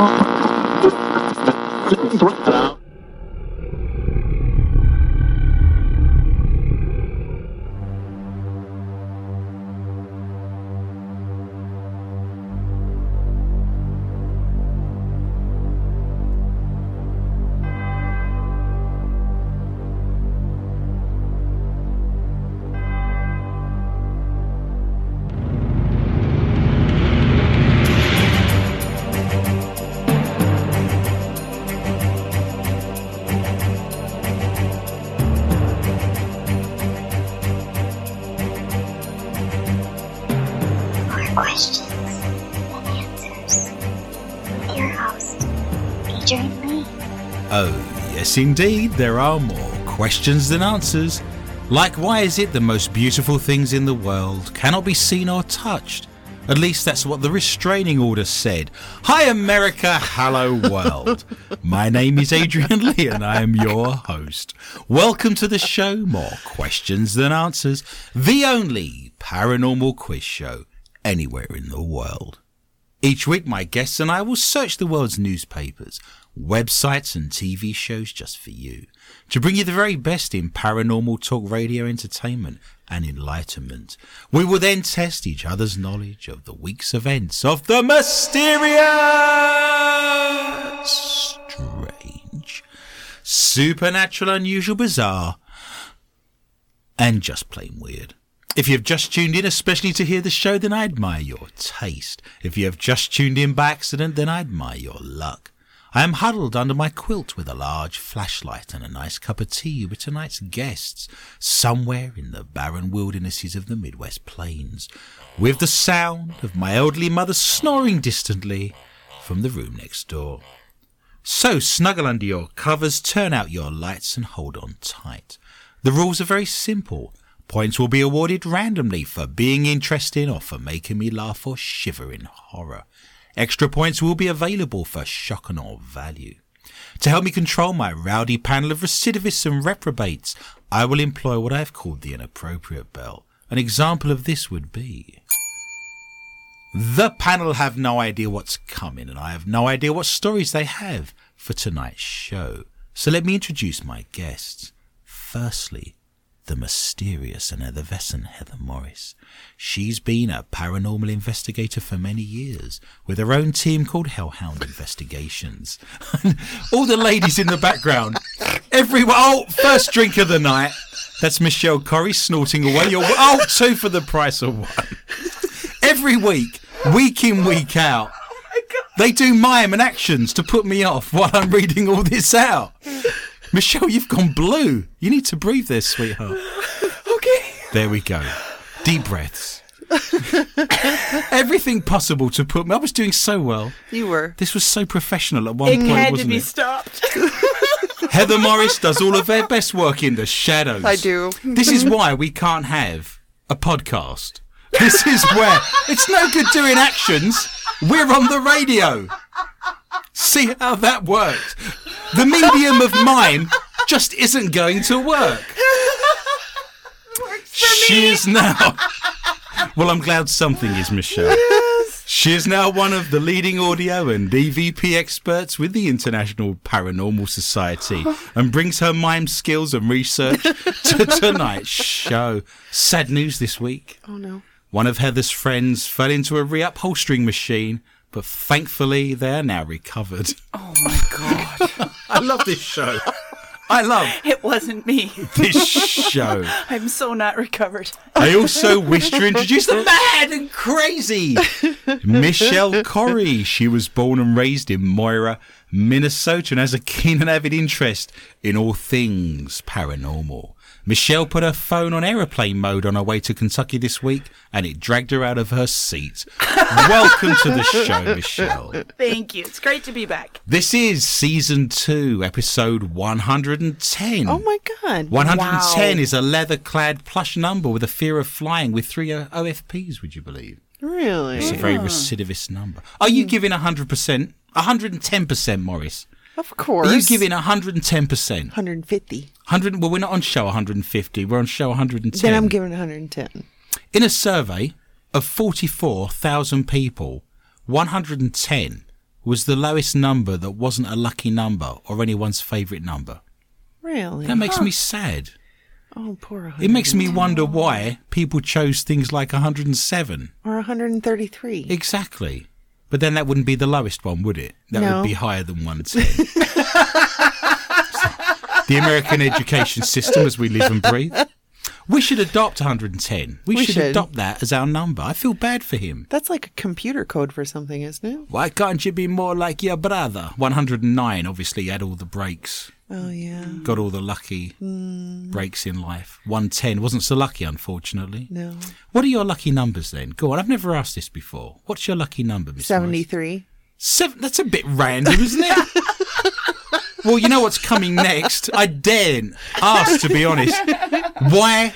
More yes, indeed, there are more questions than answers. Like, why is it the most beautiful things in the world cannot be seen or touched? At least that's what the restraining order said. Hi, America. Hello, world. My name is Adrian Lee, and I am your host. Welcome to the show, More Questions Than Answers, the only paranormal quiz show anywhere in the world. Each week, my guests and I will search the world's newspapers, websites, and TV shows just for you to bring you the very best in paranormal talk radio entertainment and enlightenment. We will then test each other's knowledge of the week's events of the mysterious, strange, supernatural, unusual, bizarre, and just plain weird. If you have just tuned in, especially to hear the show, then I admire your taste. If you have just tuned in by accident, then I admire your luck. I am huddled under my quilt with a large flashlight and a nice cup of tea with tonight's guests, somewhere in the barren wildernesses of the Midwest Plains, with the sound of my elderly mother snoring distantly from the room next door. So snuggle under your covers, turn out your lights, and hold on tight. The rules are very simple. Points will be awarded randomly for being interesting or for making me laugh or shiver in horror. Extra points will be available for shock and awe value. To help me control my rowdy panel of recidivists and reprobates, I will employ what I have called the inappropriate bell. An example of this would be. The panel have no idea what's coming, and I have no idea what stories they have for tonight's show. So let me introduce my guests. Firstly, the mysterious and effervescent Heather Morris. She's been a paranormal investigator for many years with her own team called Hellhound Investigations. All the ladies in the background, everyone. Oh, first drink of the night. That's Michelle Corrie snorting away. Your oh, two for the price of one. Every week, week in, week out, oh they do mime and actions to put me off while I'm reading all this out. Michelle, you've gone blue. You need to breathe there, sweetheart. Okay. There we go. Deep breaths. Everything possible to put me. I was doing so well. You were. This was so professional at one It point, had to wasn't be it? stopped. Heather Morris does all of her best work in the shadows. I do. This is why we can't have a podcast. This is where it's no good doing actions. We're on the radio. See how that works. The medium of mine just isn't going to work. She is now. Well, I'm glad something is, Michelle. She is now one of the leading audio and DVP experts with the International Paranormal Society and brings her mime skills and research to tonight's show. Sad news this week. Oh no. One of Heather's friends fell into a reupholstering machine, but thankfully they are now recovered. Oh my god. I love this show. I love it wasn't me. this show. I'm so not recovered. I also wish to introduce the mad and crazy Michelle Corrie. She was born and raised in Moira, Minnesota, and has a keen and avid interest in all things paranormal. Michelle put her phone on aeroplane mode on her way to Kentucky this week, and it dragged her out of her seat. Welcome to the show, Michelle. Thank you. It's great to be back. This is season two, episode 110. Oh my god. 110 Wow. is a leather clad plush number with a fear of flying with three uh, OFPs, would you believe? Really? It's a very recidivist number. Are you giving 100%? 110%, Morris. Of course. Are you giving 110%? 150? 100, well, we're not on show 150, we're on show 110. Then I'm giving 110. In a survey of 44,000 people, 110 was the lowest number that wasn't a lucky number or anyone's favourite number. Really? That makes me sad. oh, poor. It makes me wonder why people chose things like 107. Or 133. Exactly. But then that wouldn't be the lowest one, would it? That No. would be higher than 110. the American education system as we live and breathe. We should adopt 110. We, We should, should. adopt that as our number. I feel bad for him. That's like a computer code for something, isn't it? Why can't you be more like your brother? 109 obviously had all the breaks, Oh, yeah. got all the lucky mm. breaks in life. 110 wasn't so lucky, unfortunately. No. What are your lucky numbers then? Go on, I've never asked this before. What's your lucky number, Miss 73. Seven, that's a bit random, isn't it? well, you know what's coming next? I daren't ask, to be honest. Why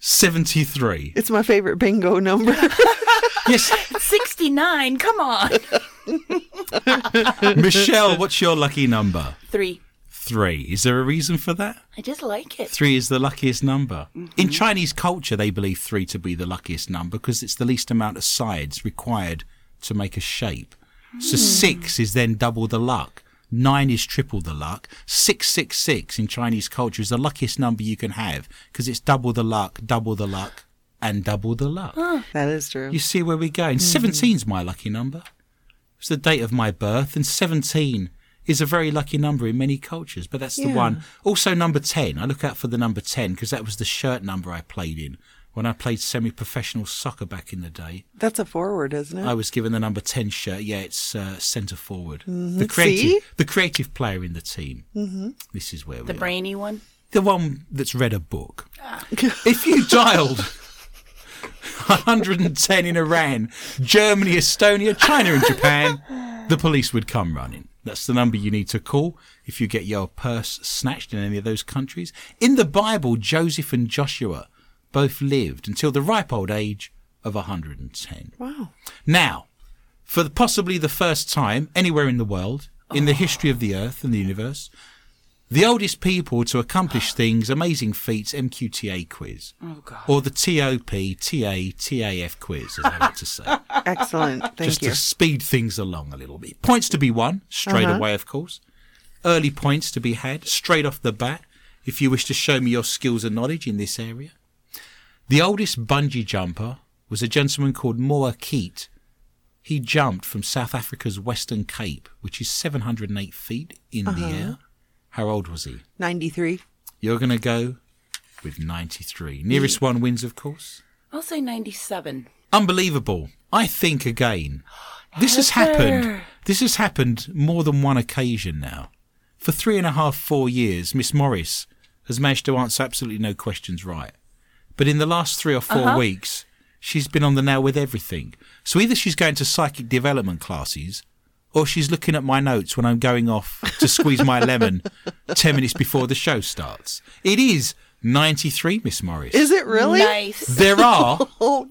73? It's my favorite bingo number. Yes, 69. Come on. Michelle, what's your lucky number? Three. Three. Is there a reason for that? I just like it. Three is the luckiest number. In mm-hmm. Chinese culture, they believe three to be the luckiest number because it's the least amount of sides required to make a shape. So hmm. six is then double the luck. Nine is triple the luck. Six six six in Chinese culture is the luckiest number you can have because it's double the luck, double the luck, and double the luck. that is true. You see where we're going. Mm-hmm. Seventeen's my lucky number. It's the date of my birth, and seventeen is a very lucky number in many cultures. But that's the Yeah. one. Also, number ten. I look out for the number ten because that was the shirt number I played in when I played semi-professional soccer back in the day. That's a forward, isn't it? I was given the number ten shirt. Yeah, it's uh, centre forward. The See? creative, the creative player in the team. Mm-hmm. This is where we The are. brainy one. The one that's read a book. if you dialed 110 in Iran, Germany, Estonia, China, and Japan, the police would come running. That's the number you need to call if you get your purse snatched in any of those countries. In the Bible, Joseph and Joshua both lived until the ripe old age of 110. wow. Now, for the, possibly the first time anywhere in the world, in the oh. history of the earth and the universe, the oldest people to accomplish things, amazing feats, MQTA quiz. Oh, God. Or the TOP, TA, TAF quiz, as I like to say. Excellent. Thank you. Just you. to speed things along a little bit. Points to be won, straight Uh-huh. away, of course. Early points to be had, straight off the bat, if you wish to show me your skills and knowledge in this area. The oldest bungee jumper was a gentleman called Mohr Keet. He jumped from South Africa's Western Cape, which is 708 feet in Uh-huh. the air. How old was he? 93. You're going to go with 93. Nearest one wins, of course. I'll say 97. Unbelievable. I think again. This has happened. This has happened more than one occasion now. For three and a half, four years, Miss Morris has managed to answer absolutely no questions right. But in the last three or 4 uh-huh. weeks, she's been on the nail with everything. So either she's going to psychic development classes, or she's looking at my notes when I'm going off to squeeze my lemon 10 minutes before the show starts. It is 93, Miss Morris. Is it really? Nice. There are Oh,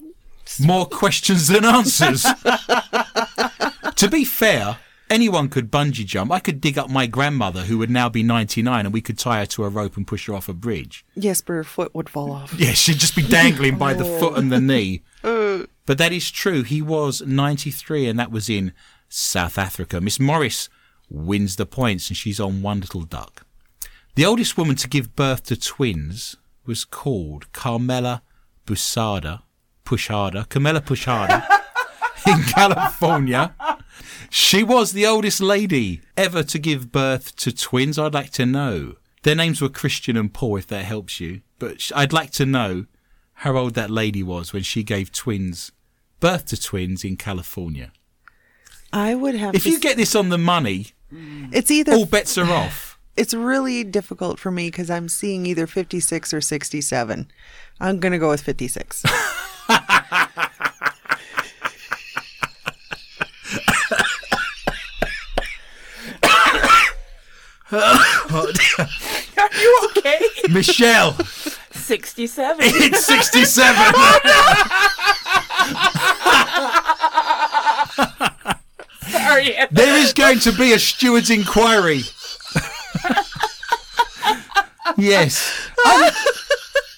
more questions than answers. to be fair, anyone could bungee jump. I could dig up my grandmother, who would now be 99, and we could tie her to a rope and push her off a bridge. yes, but her foot would fall off. Yeah, she'd just be dangling by the oh. foot and the knee. Uh. But that is true. He was 93, and that was in South Africa. Miss Morris wins the points, and she's on one little duck. The oldest woman to give birth to twins was called Carmela Busada, Pushada, Carmela Pushada, in California. She was the oldest lady ever to give birth to twins. I'd like to know. Their names were Christian and Paul, if that helps you. But I'd like to know how old that lady was when she gave twins, birth to twins in California. I would have If to you s- get this on the money, it's either all bets are off. it's really difficult for me because I'm seeing either 56 or 67. I'm going to go with 56. Are you okay? Michelle, 67. it's 67. Sorry. There is going to be a steward's inquiry. yes. I'm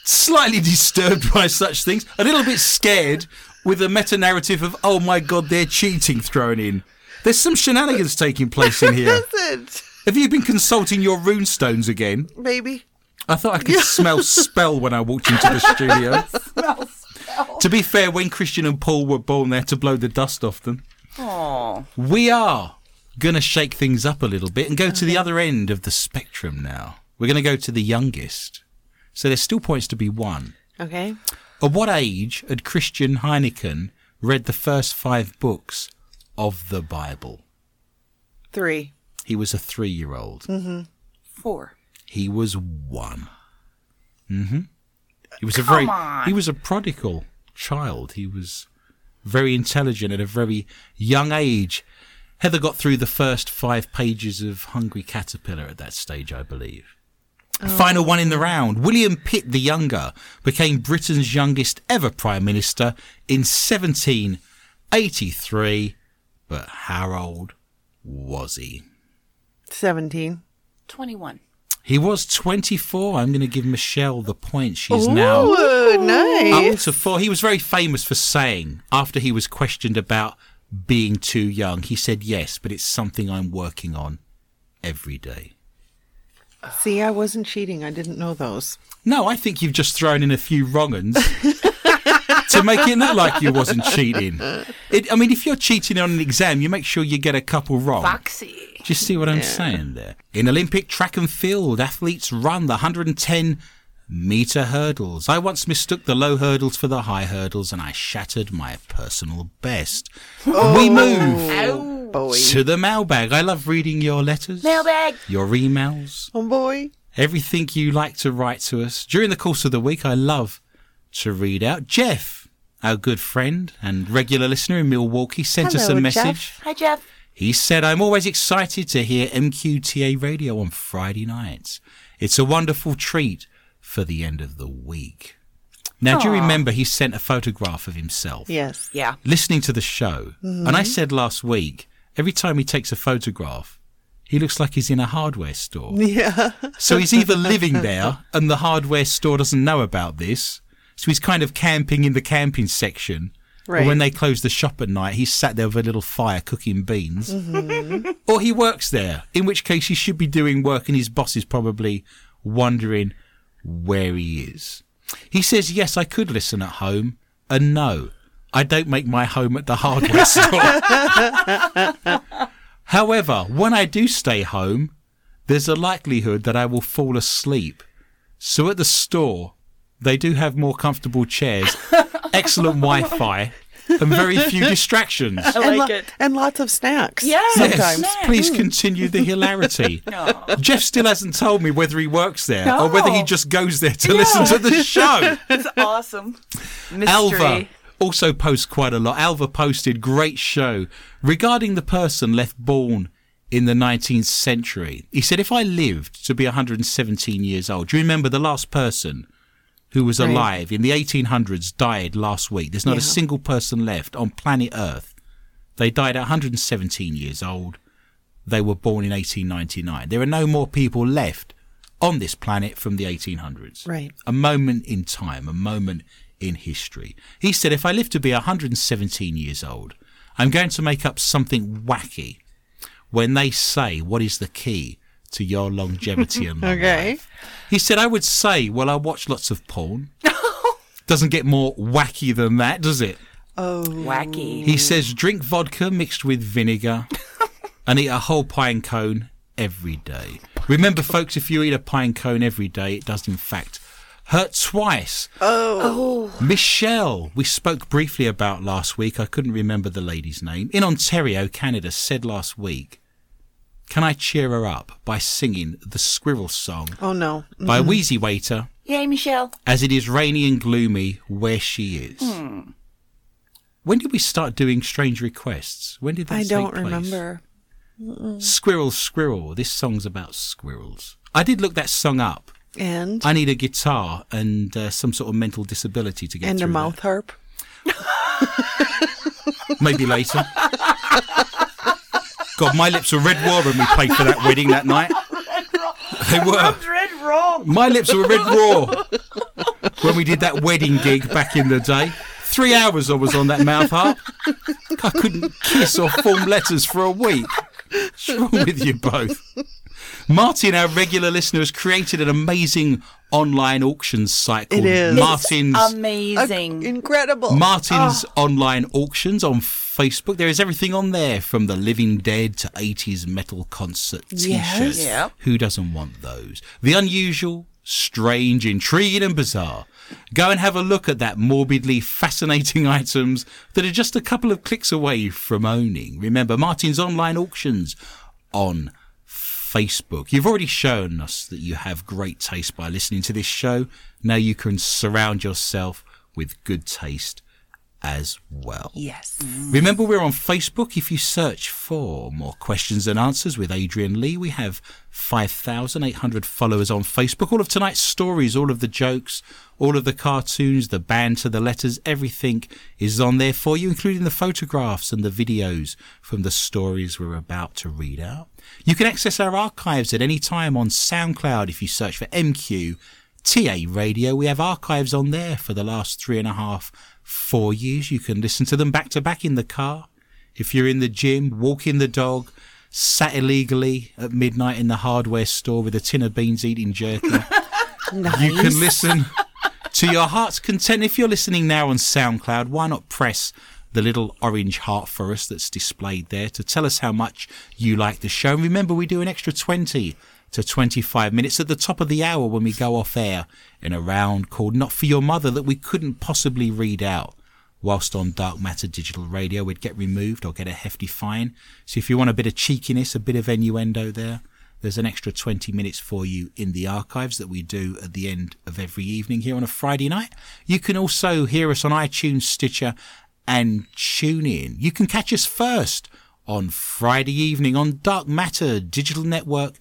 slightly disturbed by such things, a little bit scared with a meta narrative of, oh my god, they're cheating thrown in. There's some shenanigans taking place in here. Have you been consulting your rune stones again? it, baby. I thought I could smell spell when I walked into the studio. smell spell. To be fair, when Christian and Paul were born there to blow the dust off them, We are going to shake things up a little bit and go to the other end of the spectrum now. We're going to go to the youngest. So there's still points to be won. Okay. At what age had Christian Heineken read the first five books of the Bible? Three. He was a three year old. four. He was one. Mm hmm. He was a very on. he was a prodigal child. He was very intelligent at a very young age. Heather got through the first five pages of Hungry Caterpillar at that stage, I believe. Oh. Final one in the round. William Pitt the Younger became Britain's youngest ever Prime Minister in 1783. But how old was he? 17. 21. He was 24. I'm going to give Michelle the point. She's now Ooh, up to four. He was very famous for saying, after he was questioned about being too young, he said, Yes, but it's something I'm working on every day. See, I wasn't cheating. I didn't know those. No, I think you've just thrown in a few wrong uns to make it look like you wasn't cheating. It, I mean, if you're cheating on an exam, you make sure you get a couple wrong. Foxy. Do you see what I'm saying there? In Olympic track and field, athletes run the 110 meter hurdles. I once mistook the low hurdles for the high hurdles and I shattered my personal best. We oh. move Ow. Boy. to the mailbag. I love reading your letters, Mailbag. your emails, Oh, boy. everything you like to write to us. During the course of the week, I love to read out. Jeff, our good friend and regular listener in Milwaukee, sent us a Hello, message. Jeff. Hi, Jeff. He said, I'm always excited to hear MQTA radio on Friday nights. It's a wonderful treat for the end of the week. Now, do you remember he sent a photograph of himself Yes. Yeah. listening to the show? And I mm-hmm. said last week, every time he takes a photograph, he looks like he's in a hardware store. Yeah. So he's either living there and the hardware store doesn't know about this. So he's kind of camping in the camping section. Or Right. when they close the shop at night, he's sat there with a little fire cooking beans. Mm-hmm. Or he works there, in which case he should be doing work and his boss is probably wondering where he is. He says, Yes, I could listen at home. And no, I don't make my home at the hardware store. However, when I do stay home, there's a likelihood that I will fall asleep. So at the store, they do have more comfortable chairs, excellent Wi Fi, and very few distractions. I and, like lo- it. and lots of snacks. Yes. Sometimes. Yes, please mm. continue the hilarity. No. Jeff still hasn't told me whether he works there or whether he just goes there to listen to the show. It's awesome. Mystery. Alva also posts quite a lot. Alva posted great show regarding the person left born in the 19th century. He said, if I lived to be 117 years old, do you remember the last person who was Right. alive in the 1800s died last week? There's not a single person left on planet Earth. They died at 117 years old. They were born in 1899. There are no more people left on this planet from the 1800s Right. a moment in time, a moment in history. He said, if I live to be 117 years old, I'm going to make up something wacky when they say, what is the key to your longevity and long Okay. life? He said, I would say, well, I watch lots of porn. Doesn't get more wacky than that, does it? Oh. Wacky. He says, drink vodka mixed with vinegar and eat a whole pine cone every day. Remember, folks, if you eat a pine cone every day, it does, in fact, hurt twice. Oh. oh. Michelle, we spoke briefly about last week. I couldn't remember the lady's name. In Ontario, Canada, said last week, Can I cheer her up by singing the Squirrel Song Oh, no. by Wheezy Waiter Yay, Michelle. as it is rainy and gloomy where she is? When did we start doing strange requests? When did that I take don't place? remember. Squirrel, squirrel. This song's about squirrels. I did look that song up. And I need a guitar and uh, some sort of mental disability to get and a through that. mouth harp. Maybe later. God, my lips were red raw when we played for that wedding that night. They were. Red wrong. My lips were red raw when we did that wedding gig back in the day. Three hours I was on that mouth harp. I couldn't kiss or form letters for a week. What's wrong with you both? Martin, our regular listener, has created an amazing online auctions site called is. Martin's Amazing. Incredible. Martin's ah. online auctions on Facebook. There is everything on there from the Living Dead to 80s metal concert t-shirts. Yep. Who doesn't want those? The unusual, strange, intriguing and bizarre. Go and have a look at that morbidly fascinating items that are just a couple of clicks away from owning. Remember, Martin's online auctions on Facebook. You've already shown us that you have great taste by listening to this show. Now you can surround yourself with good taste as well. yes. Mm. Remember, we're on Facebook. If you search for more questions and answers with Adrian Lee, we have 5,800 followers on Facebook. All of tonight's stories, all of the jokes, all of the cartoons, the banter, the letters, everything is on there for you, including the photographs and the videos from the stories we're about to read out. You can access our archives at any time on SoundCloud if you search for MQ TA Radio. We have archives on there for the last three and a half, four years. You can listen to them back to back in the car. If you're in the gym, walking the dog, sat illegally at midnight in the hardware store with a tin of beans eating jerky, Nice. you can listen to your heart's content. If you're listening now on SoundCloud, why not press the little orange heart for us that's displayed there to tell us how much you like the show? And remember, we do an extra 20 to 25 minutes at the top of the hour when we go off air in a round called Not For Your Mother that we couldn't possibly read out. Whilst on Dark Matter Digital Radio, we'd get removed or get a hefty fine. So if you want a bit of cheekiness, a bit of innuendo there, there's an extra 20 minutes for you in the archives that we do at the end of every evening here on a Friday night. You can also hear us on iTunes, Stitcher, and tune in. You can catch us first on Friday evening on Dark Matter Digital Network.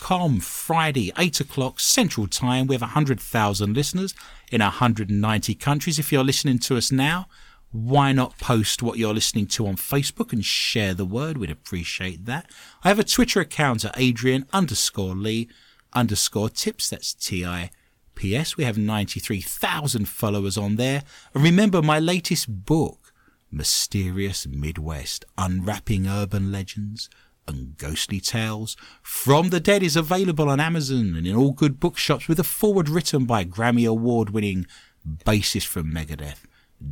Com Friday, 8 o'clock Central Time. We have 100,000 listeners in 190 countries. If you're listening to us now, why not post what you're listening to on Facebook and share the word? We'd appreciate that. I have a Twitter account at Adrian underscore Lee underscore tips. That's T I P S. We have 93,000 followers on there. And remember my latest book, Mysterious Midwest Unwrapping Urban Legends and Ghostly Tales from the Dead is available on Amazon and in all good bookshops with a foreword written by Grammy Award winning bassist from Megadeth,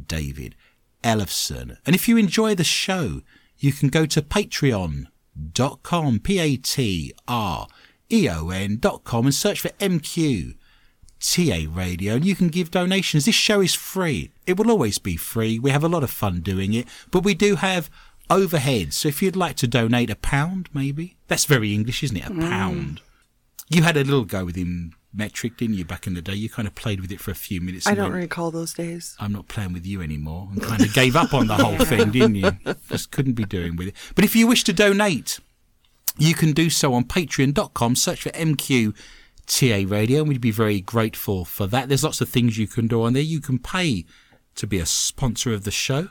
David Ellefson. And if you enjoy the show, you can go to patreon.com, P-A-T-R-E-O-N dot com and search for MQ TA Radio and you can give donations. This show is free. It will always be free. We have a lot of fun doing it, but we do have overheads. So if you'd like to donate a pound, maybe that's very English, isn't it? A mm. pound. You had a little go with him metric, didn't you, back in the day? You kind of played with it for a few minutes. I don't went, recall those days. I'm not playing with you anymore, and kind of gave up on the whole thing, didn't you? Just couldn't be doing with it. But if you wish to donate, you can do so on patreon.com, search for MQ TA Radio, and we'd be very grateful for that. There's lots of things you can do on there. You can pay to be a sponsor of the show.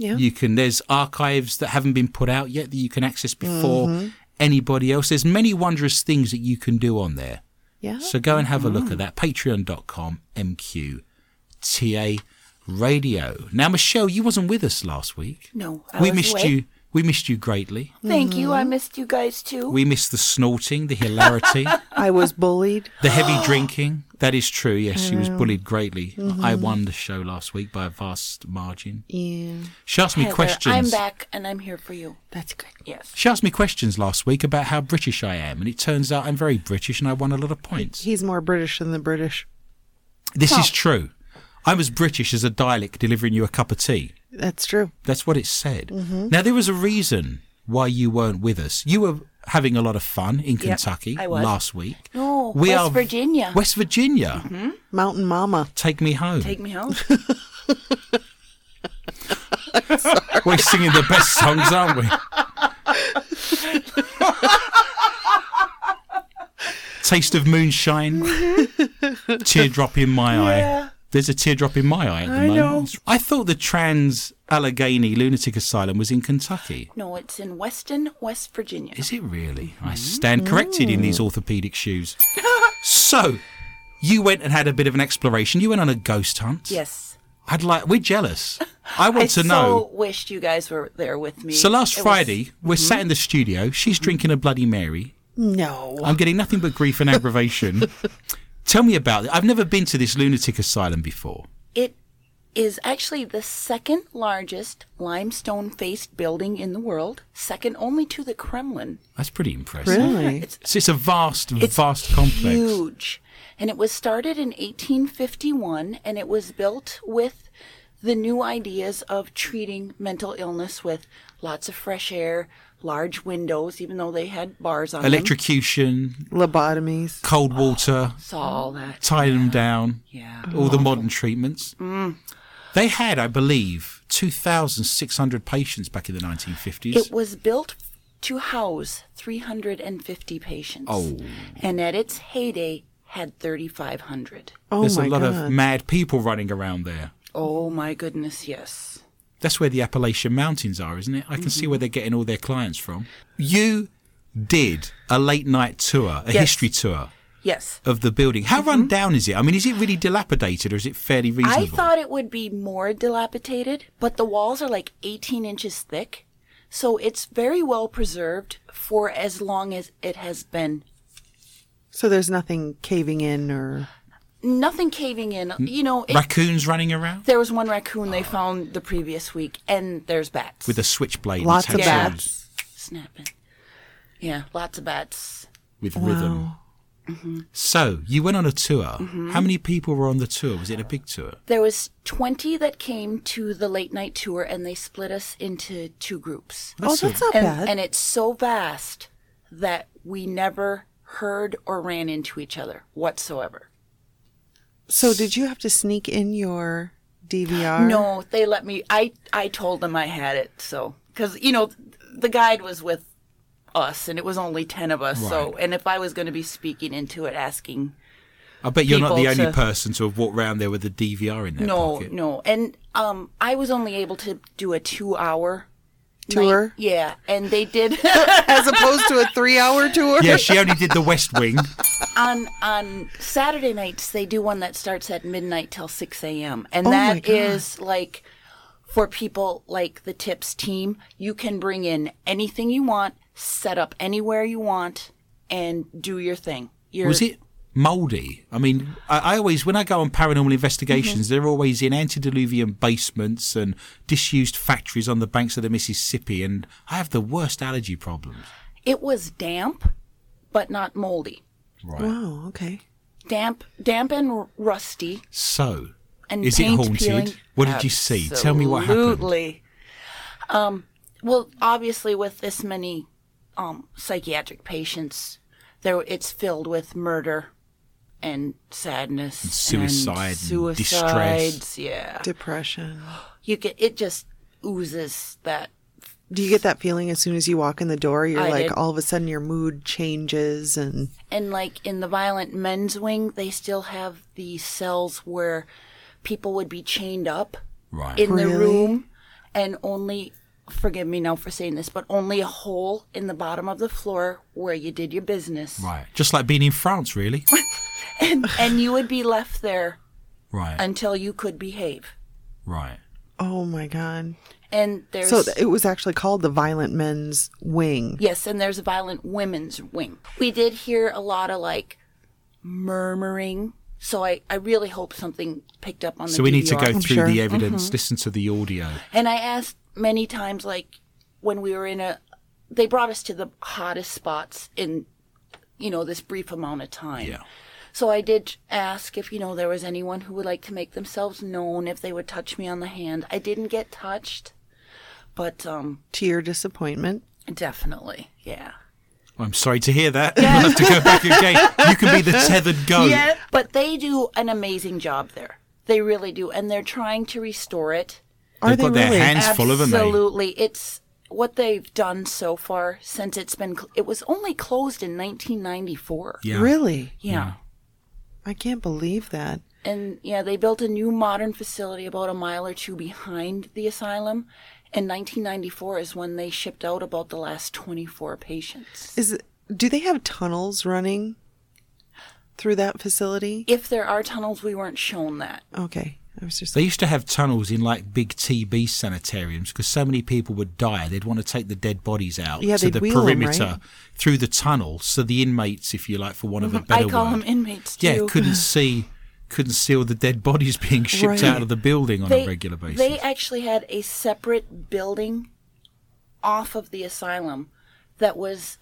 Yeah. You can there's archives that haven't been put out yet that you can access before mm-hmm. anybody else. There's many wondrous things that you can do on there. yeah. So go and have a look at mm-hmm. that. Patreon.com MQTA Radio. Now, Michelle, you wasn't with us last week. No, I we was missed away. you. We missed you greatly. Thank you. I mm-hmm. missed you guys too. We missed the snorting, the hilarity, I was bullied. the heavy drinking. That is true. Yes, she was bullied greatly. Mm-hmm. I won the show last week by a vast margin. Yeah. She asked me Heather, questions. I'm back and I'm here for you. That's good. Yes. She asked me questions last week about how British I am, and it turns out I'm very British, and I won a lot of points. He's more British than the British. This is true. I'm as British as a Dalek delivering you a cup of tea. That's true. That's what it said. Mm-hmm. Now, there was a reason why you weren't with us. You were having a lot of fun in Kentucky I was. last week. No, West Virginia. West Virginia. Mm-hmm. Mountain Mama. Take me home. Take me home. We're singing the best songs, aren't we? Taste of moonshine. Mm-hmm. teardrop in my Yeah. eye. There's a teardrop in my eye at the I moment. know. I thought the Trans Allegheny Lunatic Asylum was in Kentucky. no, it's in Weston, West Virginia. Is it really? I stand corrected in these mm. orthopedic shoes. so, you went and had a bit of an exploration. You went on a ghost hunt. yes. I'd like. We're jealous. I want I to so know. I so wished you guys were there with me. So last It was- Friday, we're mm-hmm. sat in the studio. She's drinking a Bloody Mary. No. I'm getting nothing but grief and aggravation. Tell me about it. I've never been to this lunatic asylum before. It is actually the second largest limestone faced building in the world, second only to the Kremlin. That's pretty impressive. Really? It's So it's a vast, It's vast complex. huge. And it was started in 1851 and it was built with the new ideas of treating mental illness with lots of fresh air, large windows, even though they had bars on them. Electrocution, Lobotomies. cold water, Saw all that. tie them down, Yeah. all the modern treatments. Mm. They had, I believe, 2,600 patients back in the 1950s. It was built to house 350 patients. Oh. And at its heyday had 3,500. Oh There's my a lot god. of mad people running around there. Oh my goodness, yes. That's where the Appalachian Mountains are, isn't it? I can see mm-hmm. where they're getting all their clients from. You did a late night tour, a Yes. history tour Yes. of the building. How run mm-hmm. down is it? I mean, is it really dilapidated or is it fairly reasonable? I thought it would be more dilapidated, but the walls are like 18 inches thick. So it's very well preserved for as long as it has been. so there's nothing caving in or Nothing caving in. You know, it, Raccoons running around there was one raccoon they found the previous week, and there's bats. with a switchblade lots of bats. snapping. Yeah, lots of bats. with rhythm. Mm-hmm. So you went on a tour. How many people were on the tour? Was it a big tour? There was 20 that came to the late night tour, and they split us into two groups. Oh, a- that's not and, bad. and it's so vast that we never heard or ran into each other whatsoever. So did you have to sneak in your DVR? No, they let me. I I told them I had it, so because you know the guide was with us, and it was only ten of us. So, and if I was going to be speaking into it, asking, I bet you're not the people only to- person to have walked around there with a DVR in their no, pocket. no, and um, I was only able to do a two-hour Tour? night- Yeah, and they did As opposed to a three hour tour? Yeah, she only did the West Wing. on on Saturday nights. They do one that starts at midnight till six a.m. and Oh my that God. is like for people like the tips team. You can bring in anything you want, set up anywhere you want, and do your thing. You're, Was it mouldy? I mean, I, I always, when I go on paranormal investigations, Mm-hmm. they're always in antediluvian basements and disused factories on the banks of the Mississippi, and I have the worst allergy problems. It was damp, but not moldy. Right. Wow, okay. Damp, damp and r- rusty. So, And is it haunted? peeling. What did you see? Tell me what happened. Absolutely. Um, well, obviously, with this many um, psychiatric patients, there it's filled with murder and sadness, and suicide and suicides. distress. Yeah, Depression. you get it. Just oozes that. Do you get that feeling as soon as you walk in the door? You're I like, did. all of a sudden your mood changes and And like in the violent men's wing, they still have the cells where people would be chained up Right. in the room and only forgive me now for saying this but only a hole in the bottom of the floor where you did your business right. Just like being in France, really. and, and you would be left there right. until you could behave right. oh my god. and there's So th- it was actually called the Violent Men's Wing. yes and there's a violent women's wing we did hear a lot of like murmuring so i, I really hope something picked up on the So we need to go DVR. through sure. the evidence, mm-hmm. listen to the audio. And I asked many times, like when we were in a, they brought us to the hottest spots in, you know, this brief amount of time. Yeah. So I did ask if, you know, there was anyone who would like to make themselves known, if they would touch me on the hand. I didn't get touched, but um, To your disappointment. definitely, yeah. I'm sorry to hear that. We'll have to go back again. You can be the tethered goat. Yeah, but they do an amazing job there. They really do, and they're trying to restore it. Are They've they got their really? hands full, haven't they? Absolutely. It's what they've done so far since it's been, cl- it was only closed in 1994. Yeah. Really? Yeah. I can't believe that. And yeah, they built a new modern facility about a mile or two behind the asylum. And 1994 is when they shipped out about the last 24 patients. Is it, do they have tunnels running through that facility? If there are tunnels, we weren't shown that. Okay. I was just They used to have tunnels in like big TB sanitariums because so many people would die. They'd want to take the dead bodies out Yeah, to the wheel 'em, perimeter right? through the tunnel, so the inmates, if you like, for one of a Mm-hmm. I better call word, them inmates too. yeah, couldn't see, couldn't see all the dead bodies being shipped Right. out of the building on a regular basis. They actually had a separate building off of the asylum that was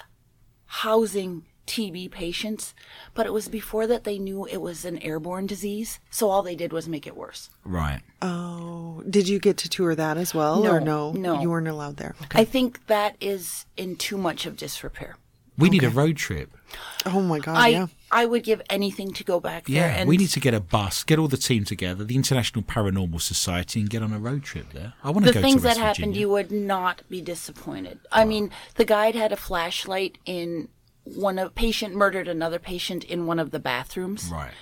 housing TB patients, but it was before that they knew it was an airborne disease, so all they did was make it worse. right. Oh, did you get to tour that as well, or no? No, no. you weren't allowed there. Okay. I think that is in too much of disrepair. We need a road trip. oh my god, I yeah. I would give anything to go back there. Yeah, and we need to get a bus, get all the team together, the International Paranormal Society, and get on a road trip there. I want to the go things to West that happened, Virginia. you would not be disappointed. I mean, the guide had a flashlight in one of patient murdered another patient in one of the bathrooms, Right.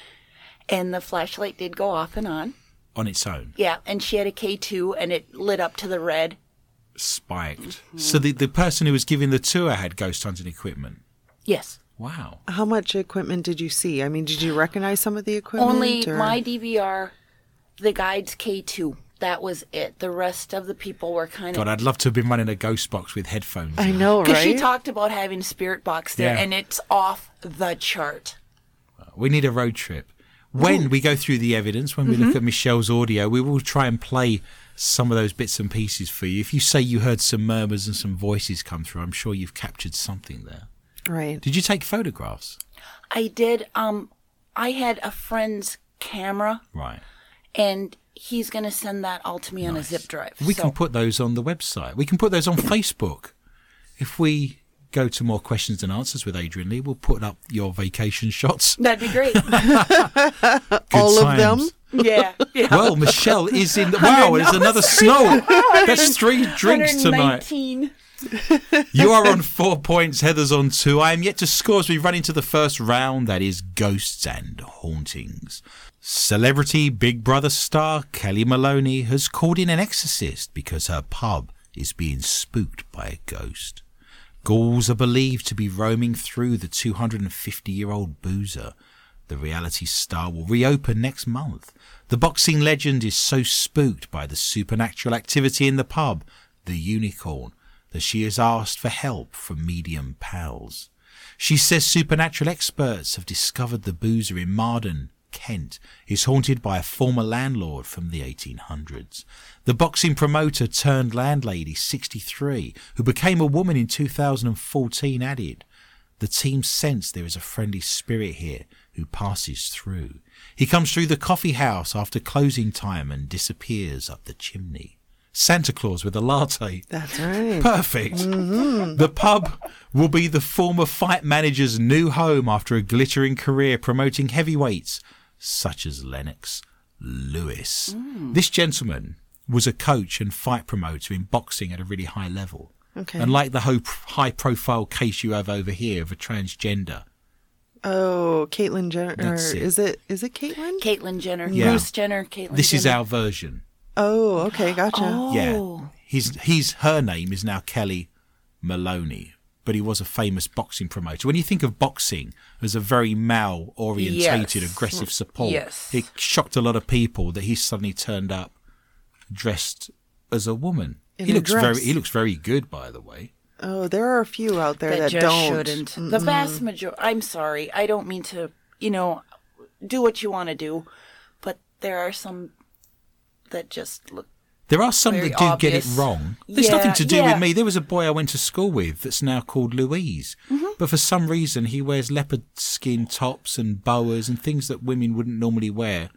and the flashlight did go off and on. On its own. Yeah, and she had a K two, and it lit up to the red. Spiked. Mm-hmm. So the, the person who was giving the tour had ghost hunting equipment. Yes, Wow. How much equipment did you see? I mean, did you recognize some of the equipment? only or- my DVR, the guide's K two. That was it. The rest of the people were kind of. God. I'd love to have been running a ghost box with headphones. I in. know, Because she talked about having a spirit box there, Yeah. and it's off the chart. We need a road trip. When we go through the evidence, when we Mm-hmm. look at Michelle's audio, we will try and play some of those bits and pieces for you. If you say you heard some murmurs and some voices come through, I'm sure you've captured something there. right. Did you take photographs? I did. Um, I had a friend's camera, Right. And he's going to send that all to me on a zip drive. We so, can put those on the website. We can put those on Facebook. If we go to more questions and answers with Adrian Lee, we'll put up your vacation shots. That'd be great. Good All of them? yeah. yeah. Well, Michelle is in. The, wow, there's another snow. That's three drinks tonight. You are on four points. Heather's on two. I am yet to score as we run into the first round. That is ghosts and hauntings. Celebrity Big Brother star Kellie Maloney has called in an exorcist because her pub is being spooked by a ghost. Ghouls are believed to be roaming through the 250 year old boozer. The reality star will reopen next month. The boxing legend is so spooked by the supernatural activity in the pub, the unicorn, that she has asked for help from medium pals. She says supernatural experts have discovered the boozer in Marden, Kent, is haunted by a former landlord from the 1800s. The boxing promoter turned landlady, 63, who became a woman in 2014, added, The team sense there is a friendly spirit here who passes through. He comes through the coffee house after closing time and disappears up the chimney. Santa Claus with a latte. That's right. Perfect. Mm-hmm. The pub will be the former fight manager's new home after a glittering career promoting heavyweights such as Lennox Lewis. Mm. This gentleman was a coach and fight promoter in boxing at a really high level. Okay. And like the ho- high profile case you have over here of a transgender, Oh, Caitlyn Jenner. Or That's it. is it? Is it Caitlyn? Caitlyn Jenner. Yeah. Bruce Jenner. Caitlyn this is our version. Oh, okay, gotcha. Oh. Yeah. His his her name is now Kellie Maloney, but he was a famous boxing promoter. When you think of boxing as a very male orientated, Yes. aggressive support, Yes. it shocked a lot of people that he suddenly turned up dressed as a woman. In he looks dress. very he looks very good by the way. Oh, there are a few out there that, that, just don't. shouldn't. The vast majority. I'm sorry. I don't mean to. You know, do what you want to do, but there are some that just look. There are some Very that do get it wrong. There's Yeah, nothing to do yeah. with me. There was a boy I went to school with that's now called Louise. Mm-hmm. But for some reason, he wears leopard skin tops and boas and things that women wouldn't normally wear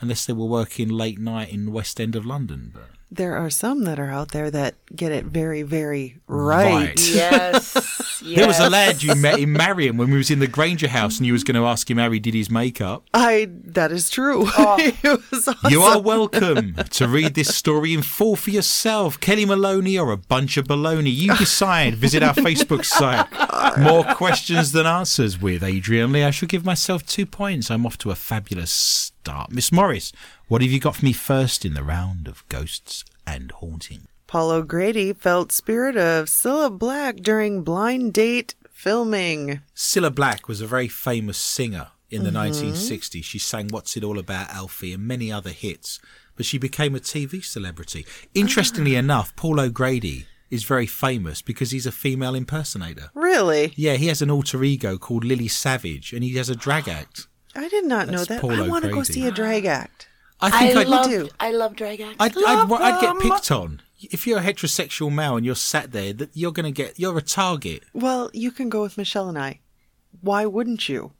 unless they were working late night in the West End of London. But There are some that are out there that get it very, very right. Right. Yes. yes. there was a lad you met in Marion when we was in the Granger house and you was going to ask him how he did his makeup. I. That is true. Oh. it was awesome. You are welcome to read this story in full for yourself. Kellie Maloney or a bunch of baloney. You decide. Visit our Facebook site. More questions than answers with Adrian Lee. I shall give myself two points. I'm off to a fabulous start. Miss Morris, what have you got for me first in the round of ghosts and haunting? Paul O'Grady felt spirit of Cilla Black during blind date filming. Cilla Black was a very famous singer in the mm-hmm. 1960s. She sang What's It All About, Alfie, and many other hits. but she became a TV celebrity. Ah. Interestingly enough, Paul O'Grady is very famous because he's a female impersonator. Really? Yeah, he has an alter ego called Lily Savage, and he has a drag act. I did not know that. Paul I want to go see a drag act. I I think I'd, love too. I love drag acts. I'd, Love I'd, I'd get picked on. If you're a heterosexual male and you're sat there, that you're going to get, you're a target. Well, you can go with Michelle and I. Why wouldn't you?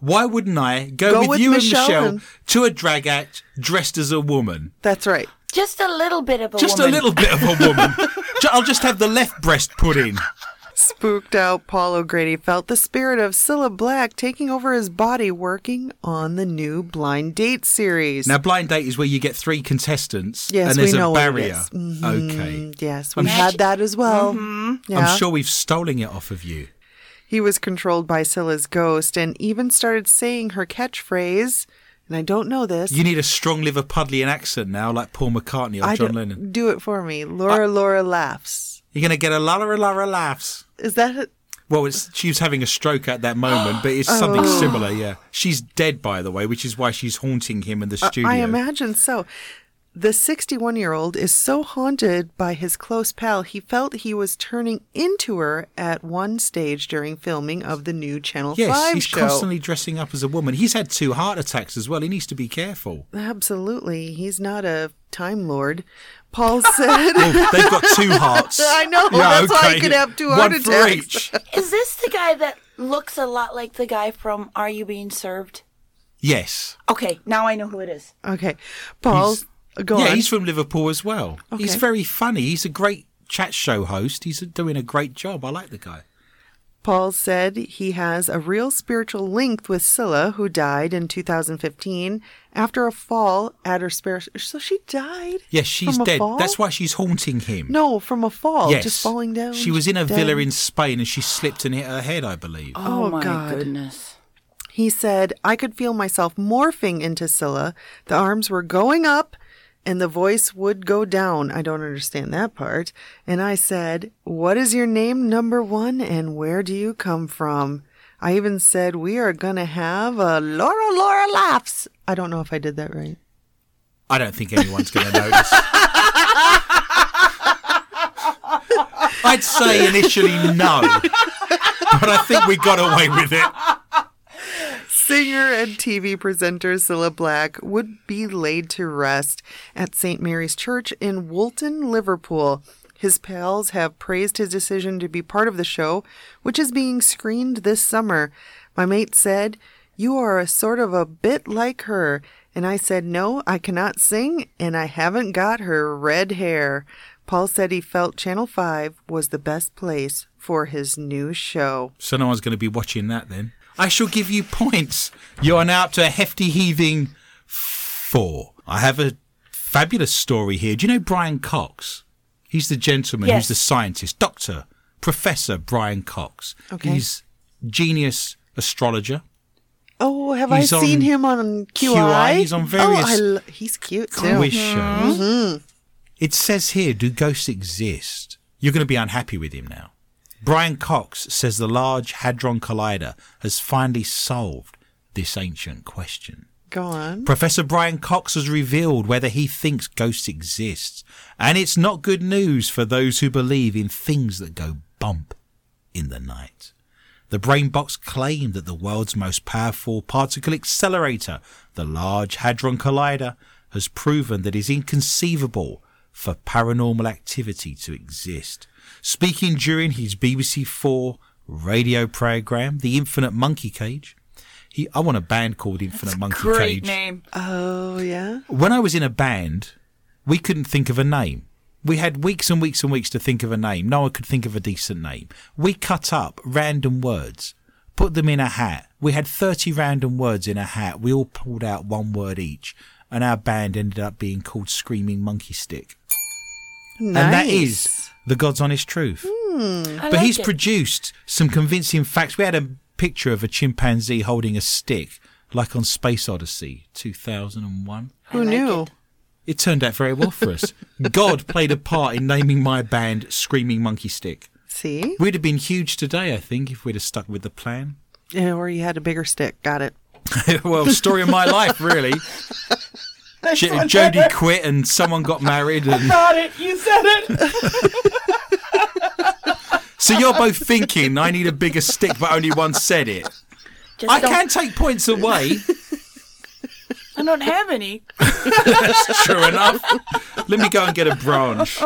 Why wouldn't I go, Go with, with you Michelle and Michelle and- to a drag act dressed as a woman? That's right. Just a little bit of a Just woman. a little bit of a woman. Ju- I'll just have the left breast put in. Spooked out, Paul O'Grady felt the spirit of Cilla Black taking over his body working on the new Blind Date series. Now, blind date is where you get three contestants Yes, and there's we know a what it barrier. is. Mhm. Okay. yes, we I'm had sh- that as well. Yeah. I'm sure we've stolen it off of you. He was controlled by Cilla's ghost and even started saying her catchphrase. And I don't know this. You need a strong Liverpudlian accent now, like Paul McCartney or I John don't- Lennon. Do it for me. Laura Laura laughs. You're going to get a Lara Lara laughs. Is that it? Well, it's, she was having a stroke at that moment, but it's something Oh. similar, yeah. She's dead, by the way, which is why she's haunting him in the Uh, studio. I imagine so. The 61 year old is so haunted by his close pal, he felt he was turning into her at one stage during filming of the new Channel Yes, 5 he's show. constantly dressing up as a woman. He's had two heart attacks as well. He needs to be careful. Absolutely. He's not a Time Lord. Paul said. Oh, they've got two hearts. I know. that's why he could have two heart One for attacks. each. Is this the guy that looks a lot like the guy from Are You Being Served? Yes. Okay, now I know who it is. Okay. Paul, go yeah, on. he's from Liverpool as well. He's Okay. very funny. He's a great chat show host. He's doing a great job. I like the guy. Paul said he has a real spiritual link with Cilla, who died in 2015 after a fall at her spare. So she died. Yes, she's from a dead. fall? That's why she's haunting him. No, from a fall, yes. just falling down. She was in a dead. villa in Spain and she slipped and hit her head, I believe. Oh, Oh, my God. goodness. He said, I could feel myself morphing into Cilla. The arms were going up and the voice would go down. I don't understand that part. And I said, What is your name, number one, and where do you come from? I even said, We are going to have a Laura Laura laughs. I don't know if I did that right. I don't think anyone's going to notice. I'd say initially no, but I think we got away with it. Singer and TV presenter Cilla Black would be laid to rest at St. Mary's Church in Woolton, Liverpool. His pals have praised his decision to be part of the show, which is being screened this summer. My mate said, You are a sort of a bit like her. And I said, No, I cannot sing, and I haven't got her red hair. Paul said he felt Channel 5 was the best place for his new show. So no one's going to be watching that then. I shall give you points. You are now up to a hefty heaving four. I have a fabulous story here. Do you know Brian Cox? He's the gentleman Yes. who's the scientist, Doctor, Professor Brian Cox. Okay. He's genius astrologer. Oh, have He's I seen him on QI? QI, he's on various Oh, I lo- he's cute too. quiz shows. Mm-hmm. It says here, do ghosts exist? You're going to be unhappy with him now. Brian Cox says the Large Hadron Collider has finally solved this ancient question. Go on. Professor Brian Cox has revealed whether he thinks ghosts exist, and it's not good news for those who believe in things that go bump in the night. The Brainbox claimed that the world's most powerful particle accelerator, the Large Hadron Collider, has proven that it's inconceivable for paranormal activity to exist. Speaking during his BBC4 radio program, The Infinite Monkey Cage, he, I want a band called Infinite Monkey Great Cage. name. Oh yeah. When I was in a band, we couldn't think of a name. We had weeks and weeks and weeks to think of a name. No one could think of a decent name. We cut up random words, put them in a hat. We had 30 random words in a hat. We all pulled out one word each, and our band ended up being called Screaming Monkey Stick. Nice. And that is the God's honest truth. Hmm. I But like he's it. produced some convincing facts. We had a picture of a chimpanzee holding a stick, like on Space Odyssey 2001. Who like knew? it. It turned out very well for us. God played a part in naming my band Screaming Monkey Stick. See? We'd have been huge today, I think, if we'd have stuck with the plan. Yeah, or you had a bigger stick. Got it. well, story of my life, really. J- one. Jodie quit and someone got married, and Got it. You said it. so you're both thinking I need a bigger stick, but only one said it. Just I don't, can take points away. I don't have any. That's true enough. Let me go and get a branch.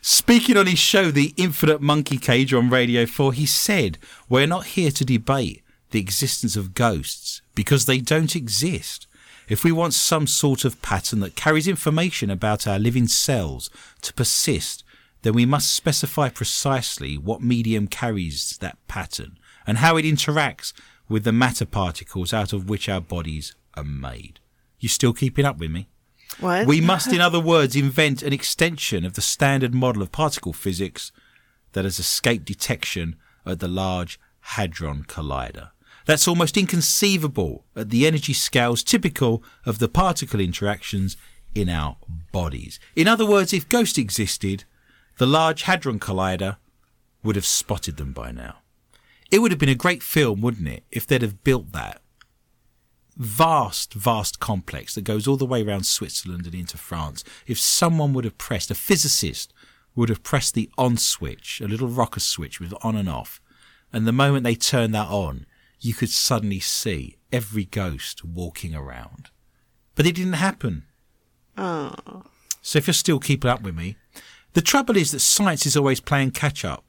Speaking on his show, The Infinite Monkey Cage on Radio 4, he said, We're not here to debate the existence of ghosts because they don't exist. If we want some sort of pattern that carries information about our living cells to persist, then we must specify precisely what medium carries that pattern and how it interacts with the matter particles out of which our bodies are made. You still keeping up with me? What? We must, in other words, invent an extension of the standard model of particle physics that has escaped detection at the Large Hadron Collider. That's almost inconceivable at the energy scales typical of the particle interactions in our bodies. In other words, if ghosts existed, the Large Hadron Collider would have spotted them by now. It would have been a great film, wouldn't it, if they'd have built that vast, vast complex that goes all the way around Switzerland and into France. If someone would have pressed, a physicist would have pressed the on switch, a little rocker switch with on and off, and the moment they turned that on, you could suddenly see every ghost walking around. But it didn't happen. Oh. So if you're still keeping up with me, the trouble is that science is always playing catch up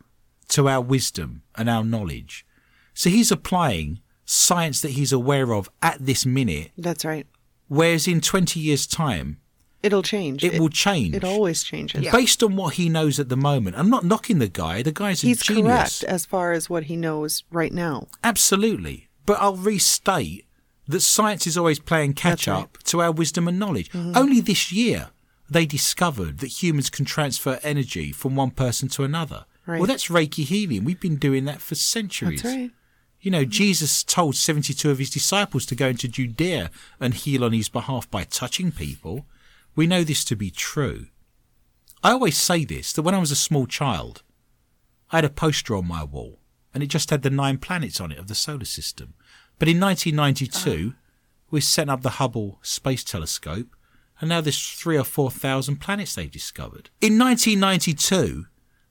to our wisdom and our knowledge. So he's applying science that he's aware of at this minute, That's right. whereas in 20 years' time, It'll change. it, will change. It always changes. Based on what he knows at the moment. I'm not knocking the guy. The guy's a He's genius. correct as far as what he knows right now. Absolutely. But I'll restate that science is always playing catch That's right. Mm-hmm. up to our wisdom and knowledge. Only this year they discovered that humans can transfer energy from one person to another. Right. Well, that's Reiki healing. We've been doing that for centuries. That's right. You know, Jesus told 72 of his disciples to go into Judea and heal on his behalf by touching people. We know this to be true. I always say this that when I was a small child, I had a poster on my wall and it just had the nine planets on it of the solar system. But in 1992, ah. we set up the Hubble Space Telescope and now there's three or four thousand planets they've discovered. In 1992,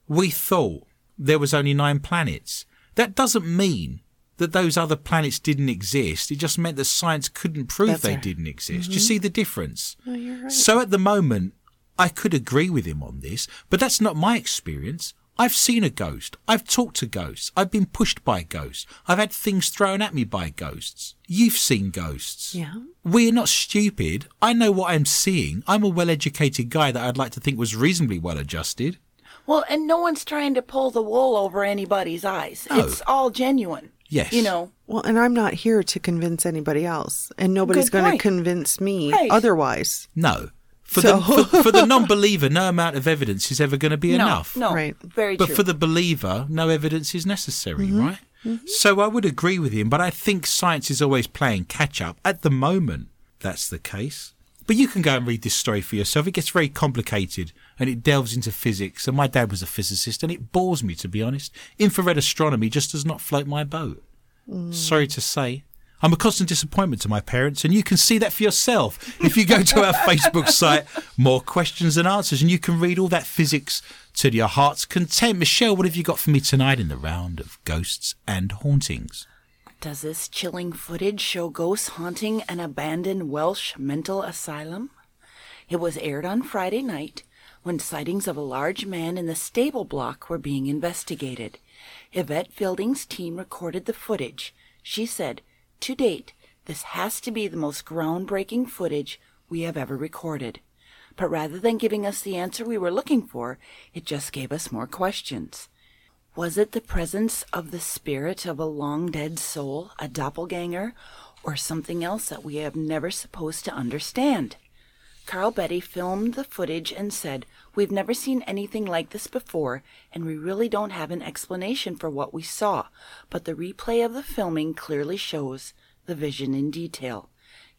we thought there was only nine planets. That doesn't mean that those other planets didn't exist. It just meant that science couldn't prove That's they right. didn't exist. Do you mm-hmm. see the difference? No, you're right. So at the moment, I could agree with him on this, but that's not my experience. I've seen a ghost. I've talked to ghosts. I've been pushed by ghosts. I've had things thrown at me by ghosts. You've seen ghosts. Yeah. We're not stupid. I know what I'm seeing. I'm a well educated guy that I'd like to think was reasonably well adjusted. Well, and no one's trying to pull the wool over anybody's eyes. No. It's all genuine. Yes. You know, Well, and I'm not here to convince anybody else, and nobody's going to convince me Right. otherwise. No. For, So- the, for, for the non believer, no amount of evidence is ever going to be no, enough. no, Right. very But true. for the believer, no evidence is necessary, Mm-hmm. right? So I would agree with him, but I think science is always playing catch up. At the moment, that's the case. But you can go and read this story for yourself. It gets very complicated and it delves into physics. And my dad was a physicist and it bores me, to be honest. Infrared astronomy just does not float my boat. Mm. Sorry to say. I'm a constant disappointment to my parents, and you can see that for yourself if you go to our Facebook site, More Questions and Answers, and you can read all that physics to your heart's content. Michelle, what have you got for me tonight in the round of ghosts and hauntings? Does this chilling footage show ghosts haunting an abandoned Welsh mental asylum? It was aired on Friday night when sightings of a large man in the stable block were being investigated. Yvette Fielding's team recorded the footage. She said, To date, this has to be the most groundbreaking footage we have ever recorded. But rather than giving us the answer we were looking for, it just gave us more questions. Was it the presence of the spirit of a long dead soul, a doppelganger, or something else that we have never supposed to understand? Karl Beattie filmed the footage and said, We've never seen anything like this before, and we really don't have an explanation for what we saw, but the replay of the filming clearly shows the vision in detail.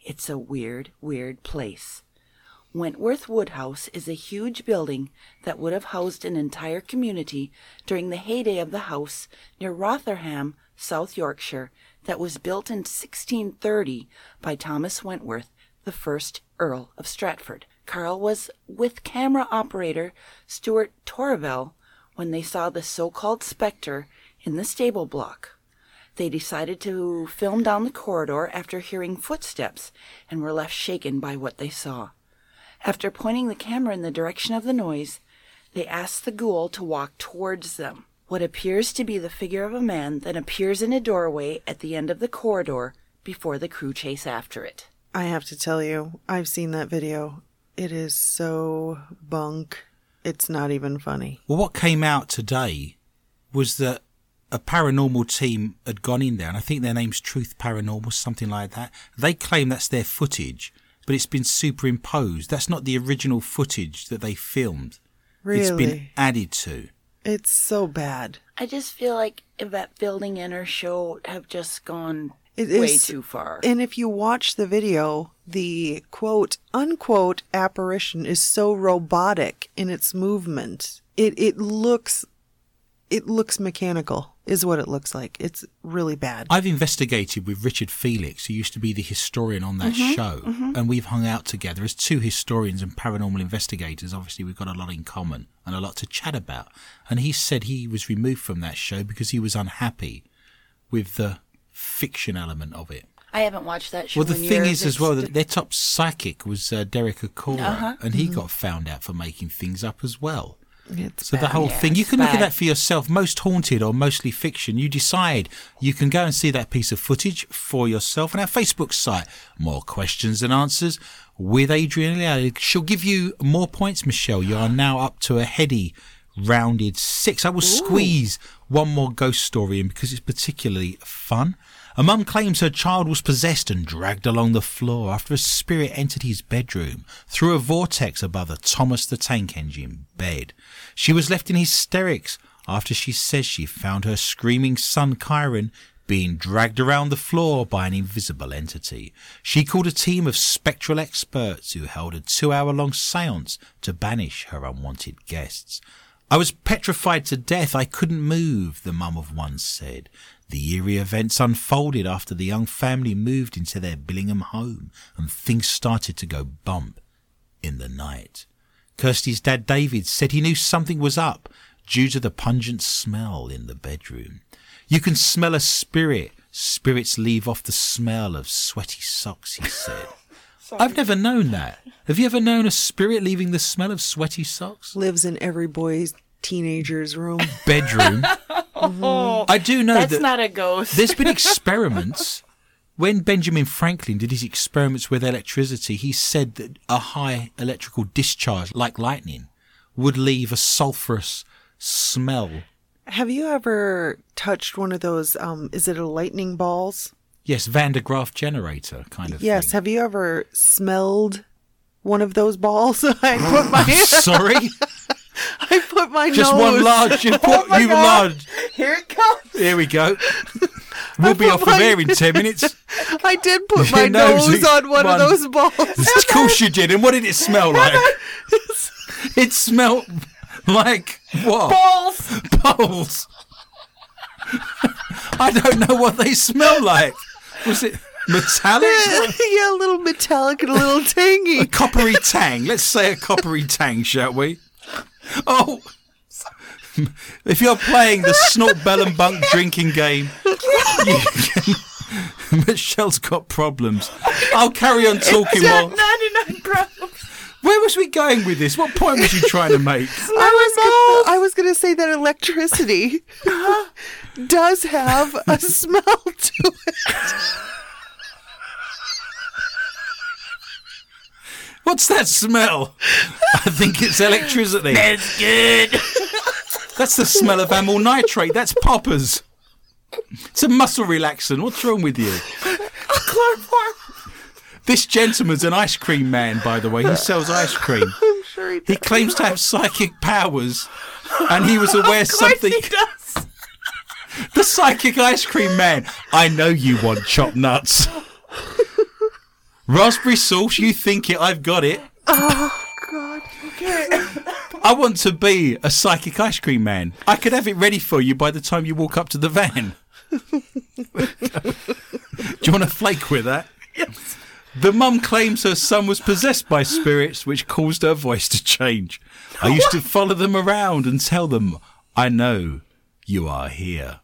It's a weird, weird place. Wentworth Woodhouse is a huge building that would have housed an entire community during the heyday of the house near Rotherham, South Yorkshire, that was built in 1630 by Thomas Wentworth, the first Earl of Strafford. Karl was with camera operator Stuart Torvell when they saw the so called specter in the stable block. They decided to film down the corridor after hearing footsteps and were left shaken by what they saw. After pointing the camera in the direction of the noise, they asked the ghoul to walk towards them. What appears to be the figure of a man then appears in a doorway at the end of the corridor before the crew chase after it. I have to tell you, I've seen that video. It is so bunk. It's not even funny. Well, what came out today was that a paranormal team had gone in there, and I think their name's Truth Paranormal, something like that. They claim that's their footage, but it's been superimposed. That's not the original footage that they filmed. It's been added to. It's so bad. I just feel like that building and her show have just gone It way is- too far. And if you watch the video, the quote unquote apparition is so robotic in its movement. It it looks it looks mechanical is what it looks like. It's really bad. I've investigated with Richard Felix, who used to be the historian on that mm-hmm, show, mm-hmm. and we've hung out together as two historians and paranormal investigators. Obviously, we've got a lot in common and a lot to chat about. And he said he was removed from that show because he was unhappy with the fiction element of it. I haven't watched that show. Well, the in thing years. is, as well, that their top psychic was uh, Derek Acorah, and he got found out for making things up as well. It's So the whole Yeah, thing, you it's can look at that for yourself. Most haunted or mostly fiction. You decide. You can go and see that piece of footage for yourself on our Facebook site. More questions and answers with Adrian Leal. She'll give you more points, Michelle. You are now up to a heady, rounded six. I will squeeze one more ghost story in because it's particularly fun. A mum claims her child was possessed and dragged along the floor after a spirit entered his bedroom through a vortex above the Thomas the Tank Engine bed. She was left in hysterics after she says she found her screaming son Kyron being dragged around the floor by an invisible entity. She called a team of spectral experts who held a two hour long seance to banish her unwanted guests. I was petrified to death. I couldn't move, the mum of one said. The eerie events unfolded after the young family moved into their Billingham home and things started to go bump in the night. Kirsty's dad David said he knew something was up due to the pungent smell in the bedroom. You can smell a spirit. Spirits leave off the smell of sweaty socks, he said. I've never known that. Have you ever known a spirit leaving the smell of sweaty socks? lives in every boy's teenager's room. Bedroom. I do know That's that not a ghost. there's been experiments. When Benjamin Franklin did his experiments with electricity, he said that a high electrical discharge, like lightning, would leave a sulfurous smell. Have you ever touched one of those um is it a lightning balls? Yes, Van de Graaff generator kind of Yes, thing. have you ever smelled one of those balls? I put my Sorry, I put my just nose. one large. You put, oh my you large. Here it comes. Here we go. We'll be put off of my- air in ten minutes. I did put Your my nose nose on one, one. of those balls. Of course you did. And what did it smell like? It smelled like what? balls. Balls. I don't know what they smell like. Was it metallic? yeah, a little metallic and a little tangy. a coppery tang. Let's say a coppery tang, shall we? Oh. If you're playing the snort bell and bunk drinking game, you can, Michelle's got problems. I'll carry on talking while. 99 problems. Where was we going with this? What point was you trying to make? I was gonna, I was gonna say that electricity does have a smell to it. What's that smell? I think it's electricity. That's good. That's the smell of amyl nitrate. That's poppers. It's a muscle relaxant. What's wrong with you? Chloroform. This gentleman's an ice cream man, by the way. He sells ice cream. I'm sure he He claims to have psychic powers, and he was aware of something. He does. The psychic ice cream man. I know you want chopped nuts. Raspberry sauce, you think it, I've got it. Oh, God. Okay. I want to be a psychic ice cream man. I could have it ready for you by the time you walk up to the van. Do you want to flake with that? Yes. The mum claims her son was possessed by spirits, which caused her voice to change. I used to follow them around and tell them, I know you are here.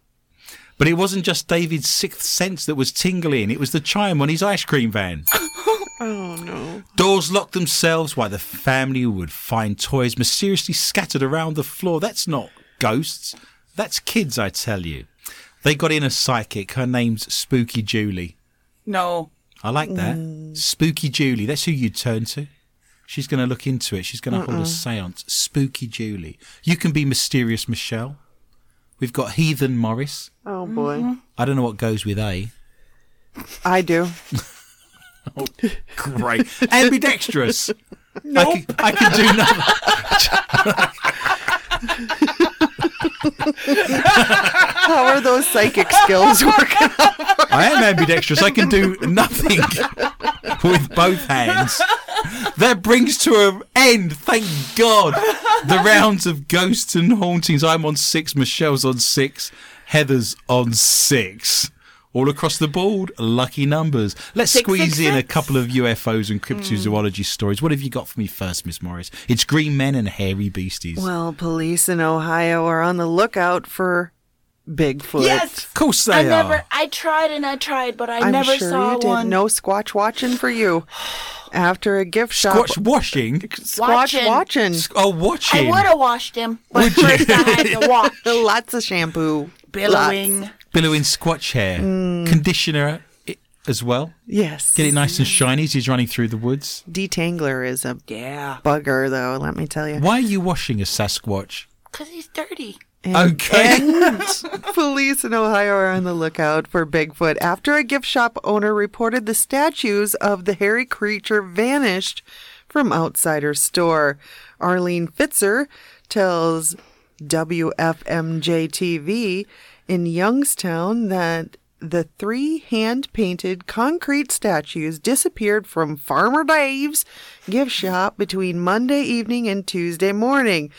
But it wasn't just David's sixth sense that was tingling, it was the chime on his ice cream van. Oh no. Doors locked themselves while the family would find toys mysteriously scattered around the floor. That's not ghosts. That's kids, I tell you. They got in a psychic. Her name's Spooky Julie. No. I like that. Mm. Spooky Julie. That's who you'd turn to. She's going to look into it. She's going to hold a seance. Spooky Julie. You can be Mysterious Michelle. We've got Heathen Morris. Oh boy. Mm-hmm. I don't know what goes with A. I do. Great. Ambidextrous. Nope. I can, I can do nothing. How are those psychic skills working? Out? I am ambidextrous. I can do nothing with both hands. That brings to an end, thank God, the rounds of ghosts and hauntings. I'm on six, Michelle's on six, Heather's on six. All across the board, lucky numbers. Let's Six, squeeze six, in a couple of UFOs and cryptozoology hmm. stories. What have you got for me first, Miss Morris? It's green men and hairy beasties. Well, police in Ohio are on the lookout for Bigfoot. Yes. of course they I are. never. I tried and I tried, but I I'm never sure saw you did. one. No squatch watching for you. After a gift shop, Squatch washing. squatch Watching. watching. Oh, watching. I would have washed him, but first I had to wash. Lots of shampoo. Billowing. Lots. Billowing squatch hair. Mm. Conditioner as well. Yes. Get it nice and shiny as he's running through the woods. Detangler is a Yeah. bugger, though. Let me tell you. Why are you washing a Sasquatch? Because he's dirty. Okay. Police in Ohio are on the lookout for Bigfoot after a gift shop owner reported the statues of the hairy creature vanished from outside her store. Arlene Fitzer tells WFMJ TV in Youngstown that the three hand painted concrete statues disappeared from Farmer Dave's gift shop between Monday evening and Tuesday morning.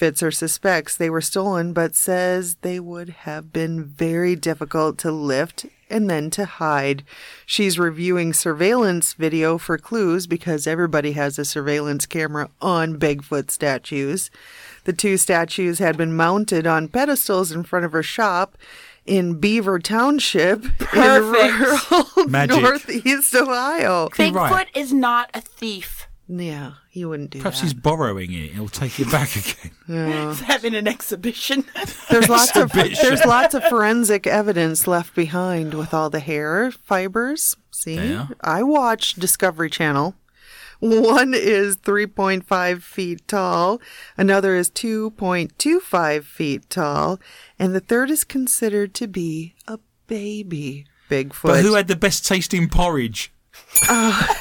Fitzer suspects they were stolen, but says they would have been very difficult to lift and then to hide. She's reviewing surveillance video for clues because everybody has a surveillance camera on Bigfoot statues. The two statues had been mounted on pedestals in front of her shop in Beaver Township Perfect. in rural Magic. northeast Ohio. Bigfoot right. is not a thief. Yeah, he wouldn't do that. Perhaps that. he's borrowing it. He'll take it back again. He's having an exhibition. There's lots of there's lots of forensic evidence left behind with all the hair fibers. See, Yeah. I watch Discovery Channel. One is 3.5 feet tall, another is 2.25 feet tall, and the third is considered to be a baby Bigfoot. But who had the best tasting porridge? Uh,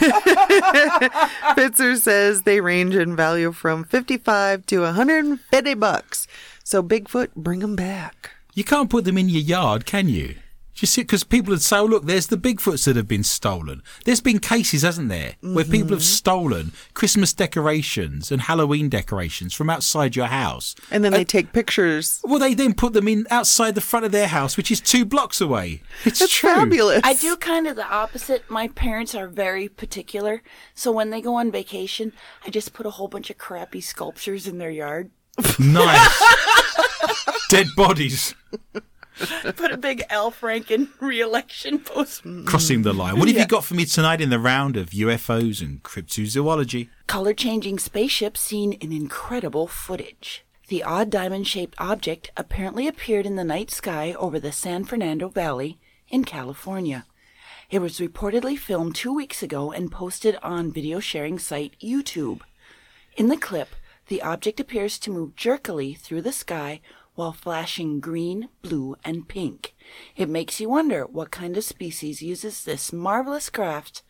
Pitzer says they range in value from 55 to 150 bucks. So Bigfoot, bring them back. You can't put them in your yard, can you? Do you see? Because people would say, oh, look, there's the Bigfoots that have been stolen. There's been cases, hasn't there, where people Mm-hmm. have stolen Christmas decorations and Halloween decorations from outside your house. And then they take pictures. Well, they then put them in outside the front of their house, which is two blocks away. It's That's true. fabulous. I do kind of the opposite. My parents are very particular. So when they go on vacation, I just put a whole bunch of crappy sculptures in their yard. Nice. Dead bodies Put a big Al Franken re-election post. crossing the line. What have you got for me tonight in the round of UFOs and cryptozoology? Color changing spaceship seen in incredible footage. The odd diamond shaped object apparently appeared in the night sky over the San Fernando Valley in California. It was reportedly filmed two weeks ago and posted on video sharing site YouTube. In the clip, the object appears to move jerkily through the sky while flashing green, blue, and pink. It makes you wonder what kind of species uses this marvelous craft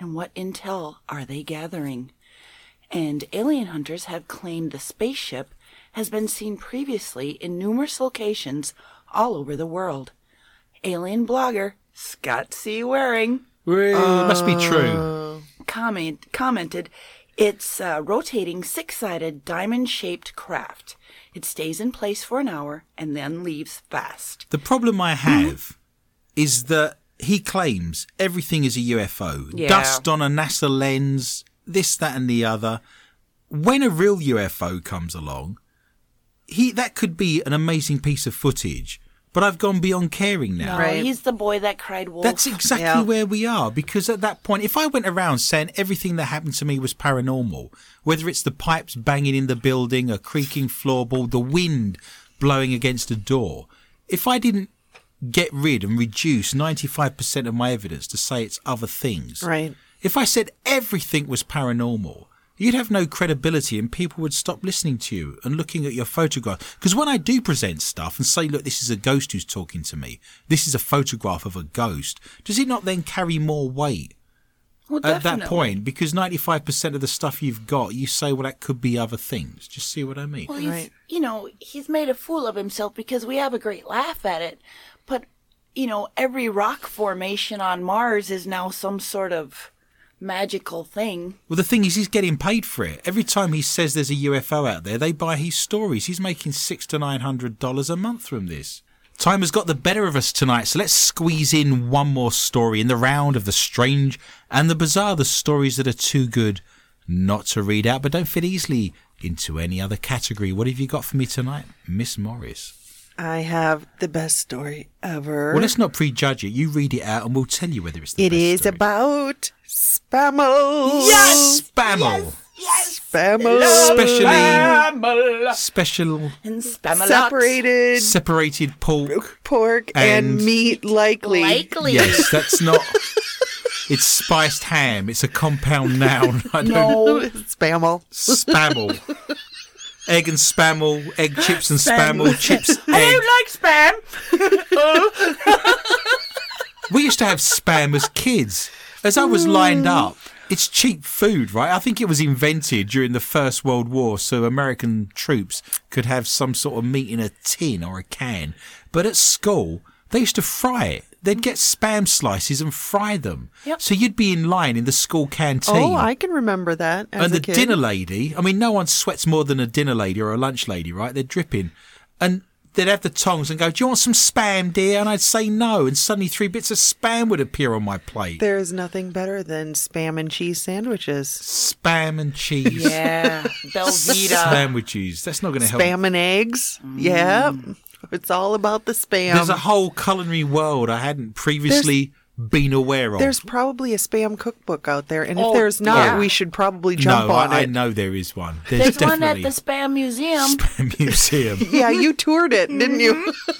and what intel are they gathering. And alien hunters have claimed the spaceship has been seen previously in numerous locations all over the world. Alien blogger Scott C. Waring It uh, must be true. comment, commented, it's a rotating six sided diamond shaped craft. It stays in place for an hour and then leaves fast. The problem I have is that he claims everything is a UFO. Yeah. Dust on a NASA lens, this, that, and the other. When a real UFO comes along, he that could be an amazing piece of footage. But I've gone beyond caring now. No, Right. he's the boy that cried wolf. That's exactly Yeah. where we are because at that point, if I went around saying everything that happened to me was paranormal, whether it's the pipes banging in the building, a creaking floorboard, the wind blowing against a door, if I didn't get rid and reduce 95% of my evidence to say it's other things, Right. if I said everything was paranormal, you'd have no credibility and people would stop listening to you and looking at your photograph. Because when I do present stuff and say, look, this is a ghost who's talking to me, this is a photograph of a ghost, does it not then carry more weight well, at that point? Because 95% of the stuff you've got, you say, well, that could be other things. Just see what I mean? Well, Right. you know, he's made a fool of himself because we have a great laugh at it. But, you know, every rock formation on Mars is now some sort of magical thing. Well, the thing is, he's getting paid for it. Every time he says there's a UFO out there, they buy his stories. He's making six to nine hundred dollars a month from this. Time has got the better of us tonight, so let's squeeze in one more story in the round of the strange and the bizarre, the stories that are too good not to read out, but don't fit easily into any other category. What have you got for me tonight, Miss Morris? I have the best story ever. Well, let's not prejudge it. You read it out, and we'll tell you whether it's the It best is story. about spammels. yes, Spammel. Spammels. Especially special And Spamalot. Separated separated pork. pork and, And- meat likely. Likely. Yes, that's not. It's spiced ham. It's a compound noun. I don't No. Spammel. spammel. Egg and spammel, egg chips and spammel, chips, I egg. don't like spam. We used to have spam as kids. As I was lined mm. up, it's cheap food, right? I think it was invented during the First World War so American troops could have some sort of meat in a tin or a can. But at school, they used to fry it. They'd get spam slices and fry them. Yep. So you'd be in line in the school canteen. Oh, I can remember that. And the kid. dinner lady, I mean, no one sweats more than a dinner lady or a lunch lady, right? They're dripping. And they'd have the tongs and go, Do you want some spam, dear? And I'd say no. And suddenly three bits of spam would appear on my plate. There's nothing better than spam and cheese sandwiches. spam and cheese. Yeah. Belvita. Sandwiches. That's not going to help. Spam and eggs. Yeah. Mm. It's all about the spam. There's a whole culinary world I hadn't previously been aware of. There's probably a spam cookbook out there, and if Oh, there's not, yeah. we should probably jump no, on I, I know there is one. There's, There's one at the Spam Museum. Spam Museum. Yeah, you toured it, didn't you? Mm-hmm.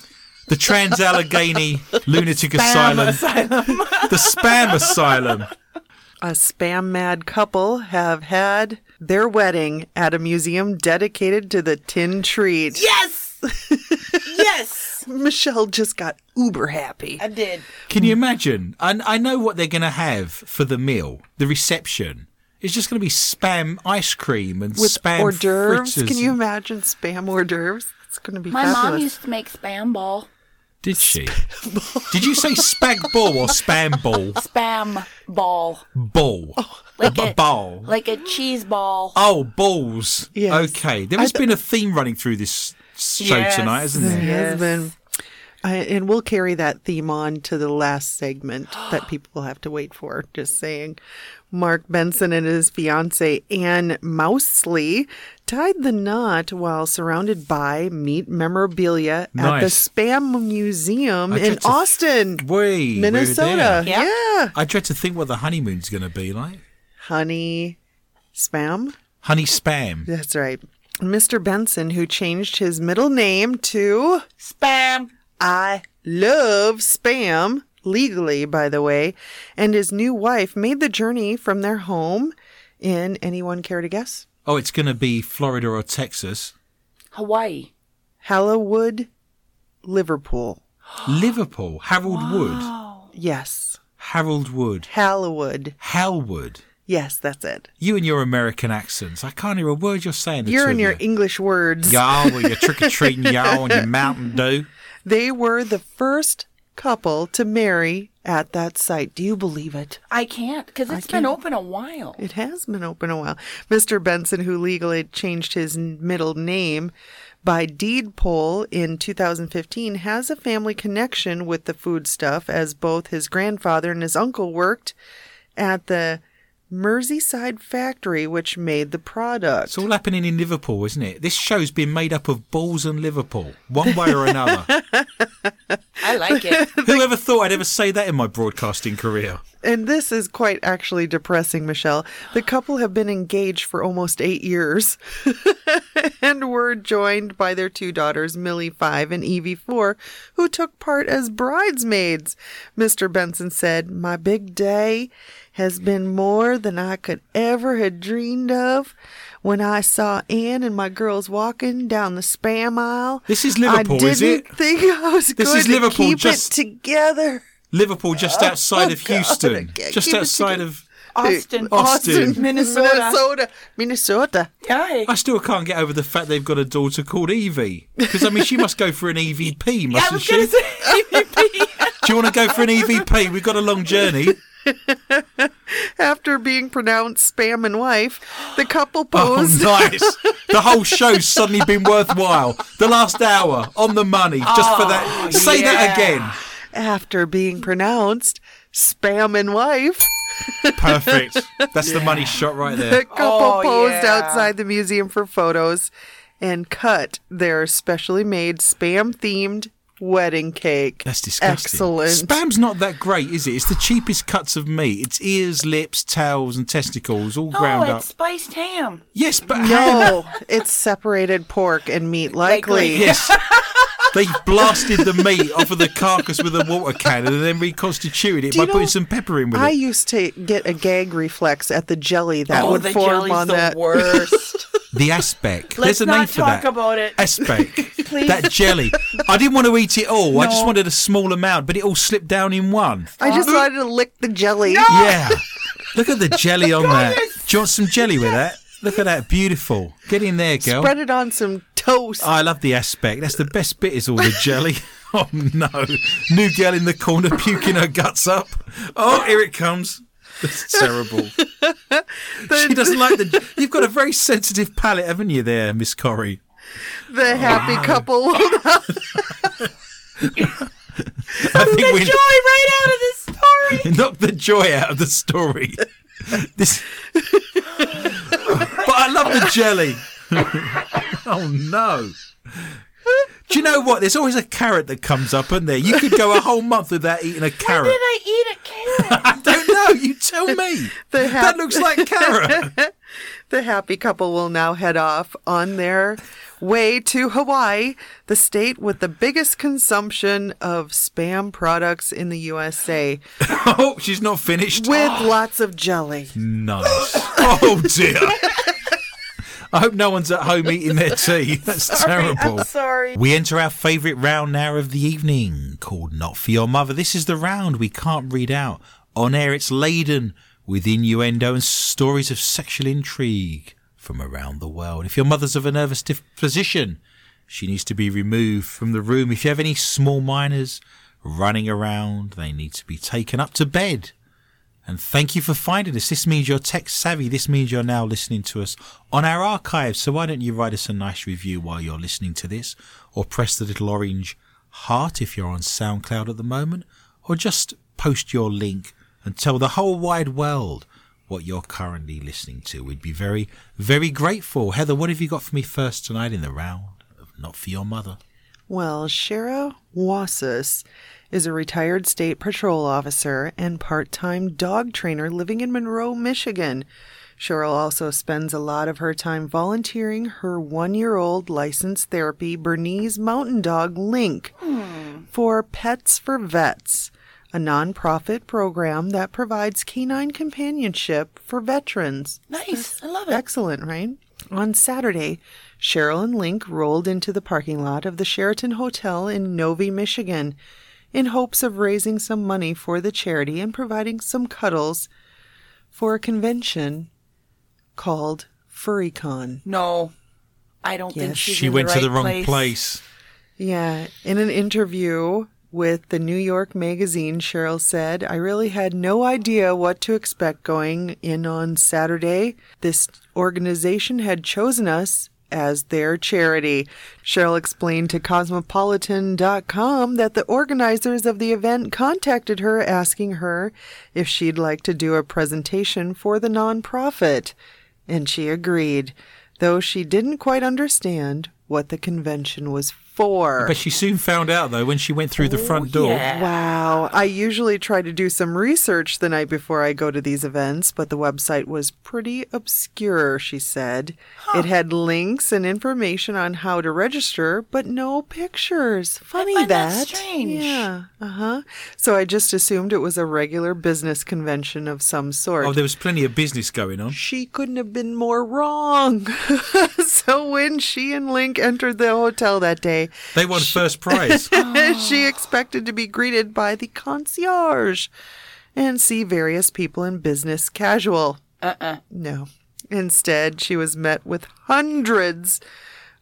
the Trans Allegheny Lunatic Asylum. the Spam Asylum. a spam mad couple have had their wedding at a museum dedicated to the tin treat. Yes. Yes. Michelle just got uber happy. I did. Can you imagine? I, I know what they're going to have for the meal, the reception. It's just going to be spam ice cream and With spam hors d'oeuvres. Can you imagine spam hors d'oeuvres? It's going to be My fabulous. mom used to make spam ball. Did she? Did you say spag ball or spam ball? Spam ball. Ball. Like a a- ball. Like a cheese ball. Oh, balls. Yes. Okay. There has been a theme running through this show Yes. tonight, hasn't there? There has been. I, and we'll carry that theme on to the last segment that people will have to wait for. Just saying. Mark Benson and his fiancee Anne Mousley tied the knot while surrounded by meat memorabilia at the Spam Museum I in Austin, We, we Minnesota. there. Yeah. Yeah. I dread to think what the honeymoon's going to be like. Honey Spam. Honey spam. That's right. Mr. Benson, who changed his middle name to Spam. I love spam, legally, by the way, and his new wife made the journey from their home in anyone care to guess? Oh, it's going to be Florida or Texas. Hawaii. Halliwood, Liverpool. Liverpool. Harold Wood. Yes. Harold Wood. Halliwood. Halwood. Yes, that's it. You and your American accents. I can't hear a word you're saying. You're in your you. English words. Y'all with your trick or treating y'all and your Mountain Dew. They were the first couple to marry at that site. Do you believe it? I can't because it's been can't. open a while. It has been open a while. Mr. Benson, who legally changed his middle name by deed poll in 2015, has a family connection with the foodstuff as both his grandfather and his uncle worked at the Merseyside factory which made the product. It's all happening in Liverpool, isn't it? This show's been made up of balls and Liverpool, one way or another. I like it. Who ever thought I'd ever say that in my broadcasting career? And this is quite actually depressing, Michelle. The couple have been engaged for almost eight years and were joined by their two daughters, Millie 5 and Evie 4, who took part as bridesmaids. Mr. Benson said, My big day has been more than I could ever have dreamed of. When I saw Anne and my girls walking down the spam aisle, This is Liverpool, I didn't is it? think I was This going is to Liverpool, keep just- it together. Liverpool, just oh, outside of Oh, God, I Houston, can't just outside of. Austin. Austin. Minnesota. Minnesota. Minnesota. Hi. I still can't get over the fact they've got a daughter called Evie. Because I mean, she must go for an EVP, mustn't was she? say EVP. Do you want to go for an EVP? We've got a long journey. After being pronounced spam and wife, the couple Oh, posed. nice. The whole show's suddenly been worthwhile. The last hour on the money, just for that. Oh, Say that again. After being pronounced spam and wife, Perfect. That's the money shot right the there. couple Oh, posed yeah. outside the museum for photos and cut their specially made spam themed wedding cake. That's disgusting. Excellent. Spam's not that great, is it? It's the cheapest cuts of meat. It's ears, lips, tails, and testicles all ground Oh, up. it's spiced ham. Yes, but No, it's separated pork and meat, likely. Yes. They blasted the meat off of the carcass with a water cannon and then reconstituted it Do by you know, putting some pepper in with I it. used to get a gag reflex at the jelly that oh, would the form jelly's on the that. worst. The aspic. Let's There's a not name for talk that. about it. Aspic. Please. That jelly. I didn't want to eat it all. I just No. wanted a small amount, but it all slipped down in one. I just wanted to lick the jelly. Yeah. Look at the jelly on that. Do you want some jelly with that? Look at that. Beautiful. Get in there, girl. Spread it on some toast. I love the aspect. That's the best bit is all the jelly. Oh no. New girl in the corner puking her guts up. Oh, here it comes. That's terrible. she doesn't like the. You've got a very sensitive palate, haven't you, there, Miss Corrie? the oh, happy couple I think the we joy right out of this story. knocked the joy out of the story. This, but I love the jelly. oh no! Do you know what? There's always a carrot that comes up, isn't there? You could go a whole month without eating a When carrot. did I eat a carrot? I don't know. You tell me. The hap- that looks like carrot. The happy couple will now head off on their way to Hawaii, the state with the biggest consumption of spam products in the USA, oh, she's not finished. with lots of jelly. Nice. Oh dear. I hope no one's at home eating their tea. That's terrible. I'm sorry. We enter our favourite round now of the evening, called Not For Your Mother. This is the round we can't read out. On air, it's laden with innuendo and stories of sexual intrigue from around the world. If your mother's of a nervous disposition, she needs to be removed from the room. If you have any small minors running around, they need to be taken up to bed. And thank you for finding us. This means you're tech savvy. This means you're now listening to us on our archives. So why don't you write us a nice review while you're listening to this? Or press the little orange heart if you're on SoundCloud at the moment? Or just post your link and tell the whole wide world what you're currently listening to. We'd be very, very grateful. Heather, what have you got for me first tonight in the round Not For Your Mother? Well, Shara Wasis is a retired state patrol officer and part time dog trainer living in Monroe, Michigan. Cheryl also spends a lot of her time volunteering her one year old licensed therapy Bernese mountain dog Link for Pets for Vets, a nonprofit program that provides canine companionship for veterans. Nice. I love it. Excellent, right? On Saturday, Cheryl and Link rolled into the parking lot of the Sheraton Hotel in Novi, Michigan, in hopes of raising some money for the charity and providing some cuddles for a convention called FurryCon. No, I don't Yes. think she's She in went the to the right wrong place. Yeah, in an interview with the New York Magazine, Cheryl said, I really had no idea what to expect going in on Saturday. This organization had chosen us as their charity. Cheryl explained to Cosmopolitan.com that the organizers of the event contacted her asking her if she'd like to do a presentation for the nonprofit. And she agreed, though she didn't quite understand what the convention was for. But she soon found out, though, when she went through the front door. yeah. Wow. I usually try to do some research the night before I go to these events, but the website was pretty obscure, she said. It had links and information on how to register, but no pictures. Funny find that that. strange. Yeah. Uh-huh. So I just assumed it was a regular business convention of some sort. Oh, there was plenty of business going on. she couldn't have been more wrong. so when she and Link entered the hotel that day, They won first prize. she expected to be greeted by the concierge and see various people in business casual. Uh-uh. No. Instead, she was met with hundreds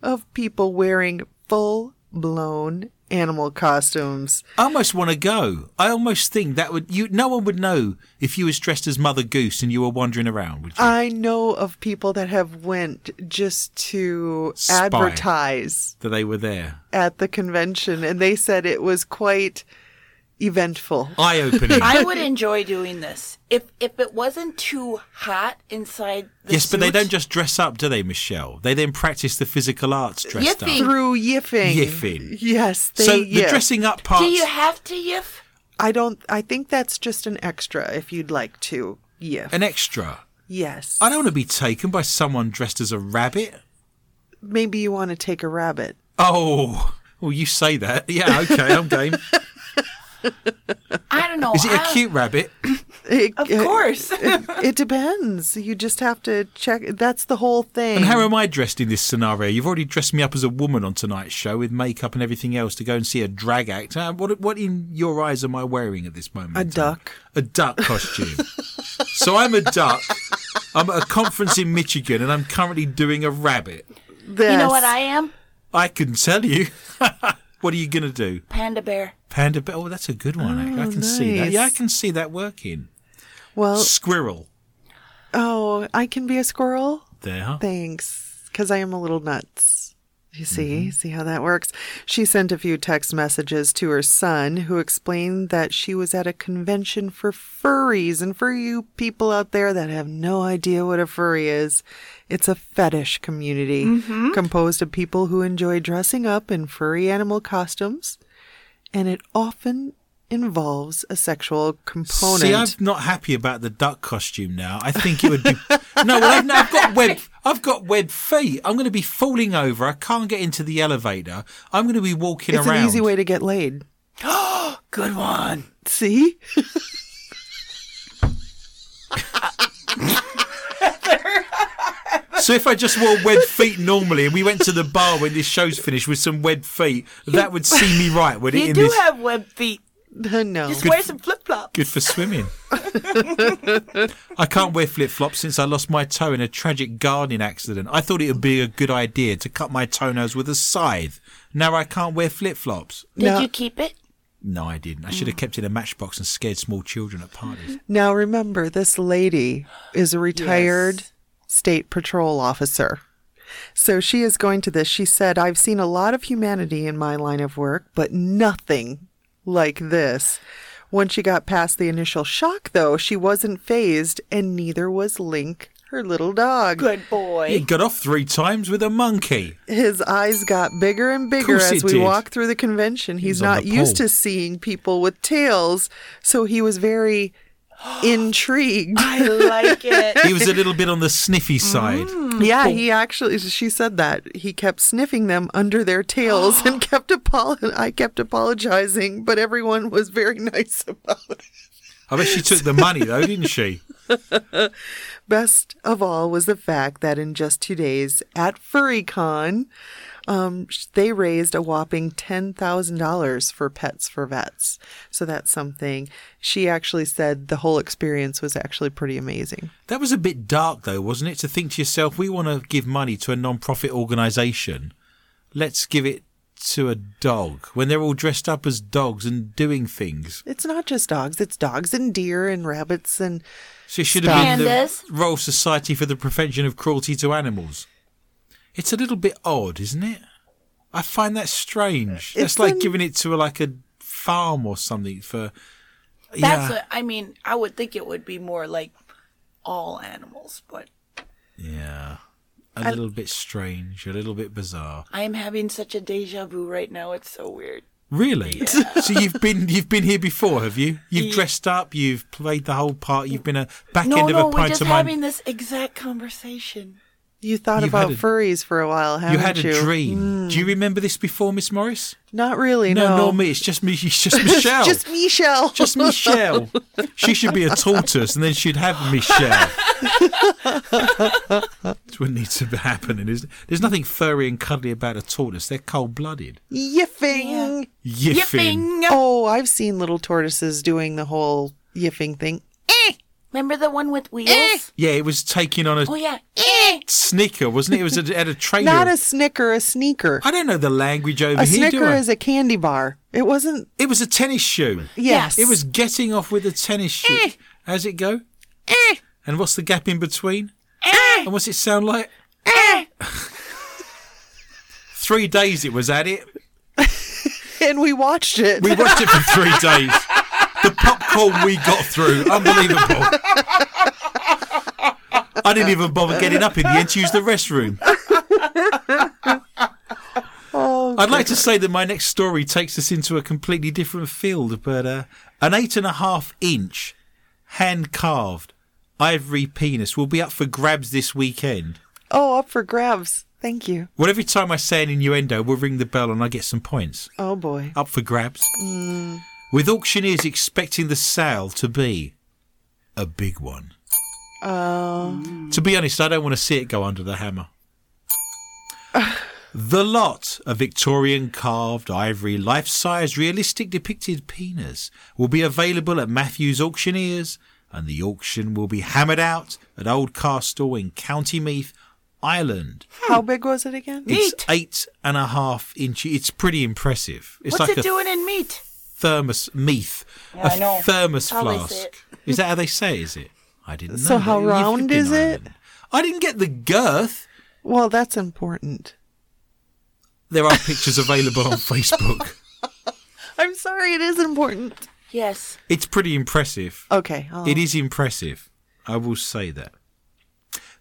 of people wearing full blown animal costumes. I almost want to go. I almost think that would you. No one would know if you was dressed as Mother Goose and you were wandering around. Would you? I know of people that have went just to Spy. advertise that they were there. at the convention and they said it was quite eventful. Eye opening. I would enjoy doing this if if it wasn't too hot inside. The yes, but they don't just dress up, do they, Michelle? They then practice the physical arts dressed Yiffing. up. Through yiffing. Yiffing. Yes, they So the dressing up parts. Do you have to yiff? I don't. I think that's just an extra if you'd like to. Yeah. an extra. yes. I don't want to be taken by someone dressed as a rabbit. Maybe you want to take a rabbit. Oh, well, you say that. Yeah, okay, I'm game. I don't know. Is it a cute rabbit? It, Of course. it depends. You just have to check. That's the whole thing. And how am I dressed in this scenario? You've already dressed me up as a woman on tonight's show with makeup and everything else to go and see a drag act. Uh, what, what in your eyes am I wearing at this moment? a duck. A duck costume. so I'm a duck. I'm at a conference in Michigan and I'm currently doing a rabbit. You know what I am? I couldn't tell you. what are you going to do? Panda bear. Panda bear. Oh, that's a good one. I- I can see that. nice. Yeah, I can see that working. Well, Squirrel. oh, I can be a squirrel. There. Thanks, because I am a little nuts. You see, Mm-hmm. see how that works? She sent a few text messages to her son who explained that she was at a convention for furries. And for you people out there that have no idea what a furry is, it's a fetish community Mm-hmm. composed of people who enjoy dressing up in furry animal costumes. And it often involves a sexual component. See, I'm not happy about the duck costume now. I think it would be no. Well, I've, I've got web. I've got web feet. I'm going to be falling over. I can't get into the elevator. I'm going to be walking it's around. an easy way to get laid. Good one. See? So if I just wore web feet normally, and we went to the bar when this show's finished with some web feet, that would see me right, would it? You do this have web feet. no. Just wear some flip flops. good for swimming. I can't wear flip flops since I lost my toe in a tragic gardening accident. I thought it would be a good idea to cut my toenails with a scythe. Now I can't wear flip flops. Did No. you keep it? No, I didn't. I should have kept it in a matchbox and scared small children at parties. Now remember, this lady is a retired Yes. state patrol officer. So she is going to this. She said, I've seen a lot of humanity in my line of work, but nothing like this. Once she got past the initial shock, though, she wasn't phased, and neither was Link, her little dog. Good boy. He got off three times with a monkey. His eyes got bigger and bigger Course as it we did. walked through the convention. He's was on not the used pole. to seeing people with tails, so he was very intrigued. I like it. He was a little bit on the sniffy mm. side. Yeah, he actually she said that. He kept sniffing them under their tails and kept apol- I kept apologizing, but everyone was very nice about it. I bet she took the money though, didn't she? Best of all was the fact that in just two days at FurryCon, um, they raised a whopping $10,000 for Pets for Vets. So that's something. She actually said the whole experience was actually pretty amazing. That was a bit dark though, wasn't it? To think to yourself, we want to give money to a non-profit organisation. Let's give it to a dog when they're all dressed up as dogs and doing things? It's not just dogs, it's dogs and deer and rabbits and So it should have been Pandas. the Royal Society for the Prevention of Cruelty to Animals. It's a little bit odd, isn't it? I find that strange. That's It's like an- giving it to like a farm or something for. That's yeah, what I mean. I would think it would be more like all animals, but yeah, a little bit strange, a little bit bizarre. I am having such a deja vu right now. It's so weird. Really? so you've been you've been here before, have you? You've dressed up, you've played the whole part, you've been a back No, end of no, a we're just having this exact conversation. You thought You've about a- furries for a while, haven't You You had a you? dream. Mm. Do you remember this before, Miss Morris? Not really, No, no. nor me. It's just me. It's just Michelle. Just Michelle. Just Michelle. she should be a tortoise, and then she'd have Michelle. That's what needs to be happening. Is there's nothing furry and cuddly about a tortoise. They're cold blooded. yiffing. Yiffing. Yipping! Oh, I've seen little tortoises doing the whole yiffing thing. Eh. Remember the one with wheels? Eh! Yeah, it was taking on a Oh yeah. Eh! snicker, wasn't it? It was at at a trailer. Not a snicker, a sneaker. I don't know the language over A here. do snicker I? is a candy bar. It wasn't. It was a tennis shoe. Yes. It was getting off with a tennis shoe. Eh! How's it go? And what's the gap in between? And what's it sound like? Three days it was at it. And we watched it. We watched it for three days. The popcorn we got through, unbelievable. I didn't even bother getting up in the end to use the restroom. oh, I'd like to say that my next story takes us into a completely different field, but uh, an eight and a half inch hand carved ivory penis will be up for grabs this weekend. oh, up for grabs. Thank you. Well, every time I say an innuendo, we'll ring the bell and I get some points. Oh boy. Up for grabs. With auctioneers expecting the sale to be a big one. Oh, To be honest, I don't want to see it go under the hammer. the lot, a Victorian carved ivory life size realistic depicted penis will be available at Matthews Auctioneers and the auction will be hammered out at Oldcastle in County Meath, Ireland. how big was it again? It's Neat. eight and a half inches. It's pretty impressive. It's What's like it a doing in meat? Thermos Meath. Yeah, a I know. thermos That's how they say flask. it. Is that how they say it, is it? I didn't know. So how that. Round been is it? I didn't get the girth. Well, that's important. There are pictures available on Facebook. I'm sorry, it is important. Yes. It's pretty impressive. Okay. I'll- It is impressive. I will say that.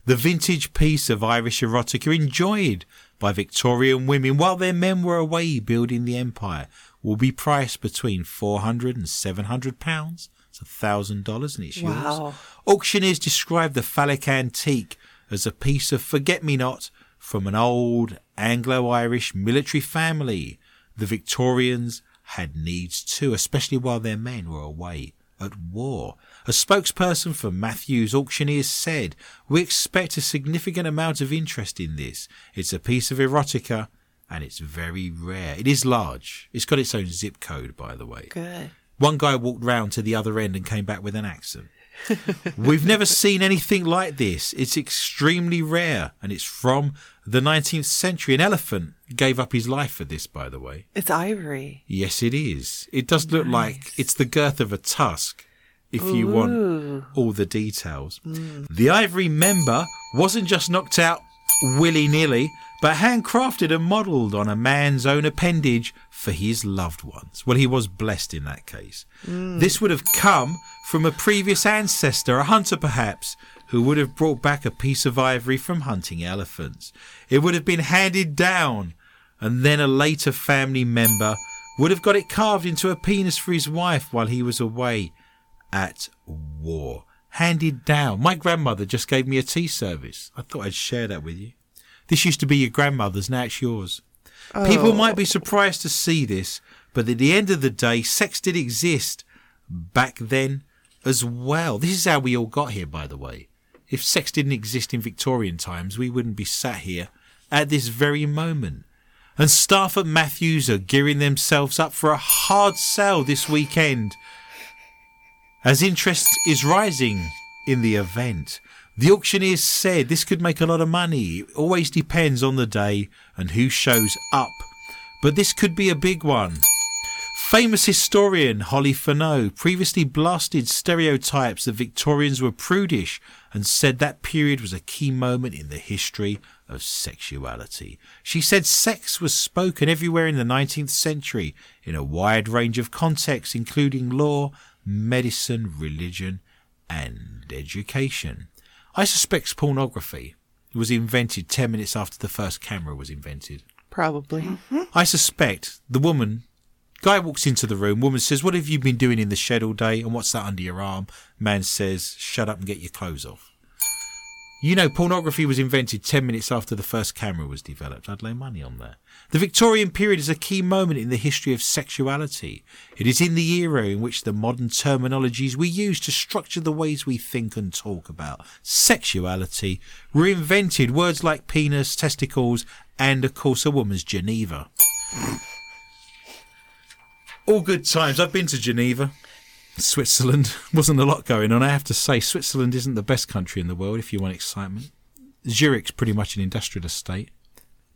The vintage piece of Irish erotica enjoyed by Victorian women while their men were away building the empire will be priced between 400 and 700 pounds. It's a thousand dollars and it's Wow. yours. Auctioneers describe the phallic antique as a piece of forget-me-not from an old Anglo-Irish military family. The Victorians had needs too, especially while their men were away at war. A spokesperson for Matthews Auctioneers said, We expect a significant amount of interest in this. It's a piece of erotica and it's very rare. It is large. It's got its own zip code, by the way. Good. One guy walked round to the other end and came back with an accent. We've never seen anything like this. It's extremely rare and it's from the 19th century. An elephant gave up his life for this, by the way. It's ivory. Yes, it is. It does look like it's the girth of a tusk, if you want all the details. The ivory member wasn't just knocked out willy nilly, but handcrafted and modelled on a man's own appendage for his loved ones. Well, he was blessed in that case. Mm. This would have come from a previous ancestor, a hunter perhaps, who would have brought back a piece of ivory from hunting elephants. It would have been handed down and then a later family member would have got it carved into a penis for his wife while he was away at war. Handed down. My grandmother just gave me a tea service. I thought I'd share that with you. This used to be your grandmother's, now it's yours. Oh. People might be surprised to see this, but at the end of the day, sex did exist back then as well. This is how we all got here, by the way. If sex didn't exist in Victorian times, we wouldn't be sat here at this very moment. And staff at Matthews are gearing themselves up for a hard sell this weekend. As interest is rising in the event, the auctioneers said this could make a lot of money. It always depends on the day and who shows up. but this could be a big one. Famous historian Holly Furneaux previously blasted stereotypes that Victorians were prudish and said that period was a key moment in the history of sexuality. She said sex was spoken everywhere in the 19th century in a wide range of contexts, including law, medicine, religion, and education. I suspect pornography was invented 10 minutes after the first camera was invented. Probably. Mm-hmm. I suspect the woman. Guy walks into the room. Woman says, "What have you been doing in the shed all day? And what's that under your arm?" Man says, "Shut up and get your clothes off." You know, pornography was invented 10 minutes after the first camera was developed. I'd lay money on that. The Victorian period is a key moment in the history of sexuality. It is in the era in which the modern terminologies we use to structure the ways we think and talk about sexuality were invented. Words like penis, testicles, and of course a woman's Geneva. All good times. I've been to Geneva. Switzerland wasn't a lot going on. I have to say, Switzerland isn't the best country in the world if you want excitement. Zurich's pretty much an industrial estate.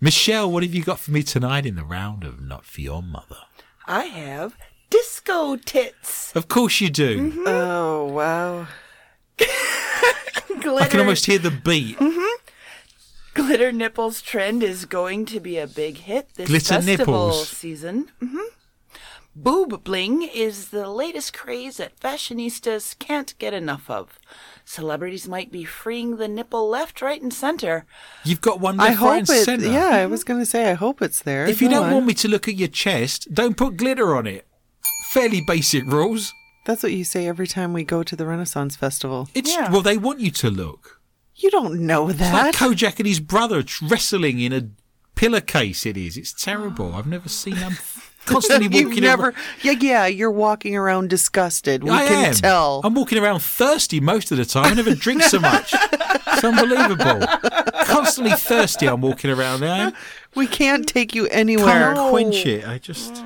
Michelle, what have you got for me tonight in the round of Not For Your Mother? I have disco tits. Of course you do. Oh, wow. Glitter, I can almost hear the beat. glitter nipples trend is going to be a big hit this Glitter festival nipples. season. hmm Boob bling is the latest craze that fashionistas can't get enough of. Celebrities might be freeing the nipple left, right, and center. You've got one I left, right, hope and it. centre. Yeah, I was going to say, I hope it's there. If you don't on. want me to look at your chest, don't put glitter on it. Fairly basic rules. That's what you say every time we go to the Renaissance Festival. It's Yeah. well, they want you to look. You don't know that. It's that. like Kojak and his brother tr- wrestling in a pillowcase. It is. It's terrible. I've never seen them constantly You've walking never. around. Yeah, yeah, you're walking around disgusted. We I can am. tell. I'm walking around thirsty most of the time. I never drink so much. It's unbelievable. Constantly thirsty. I'm walking around there. we can't take you anywhere. Can't quench it. I just.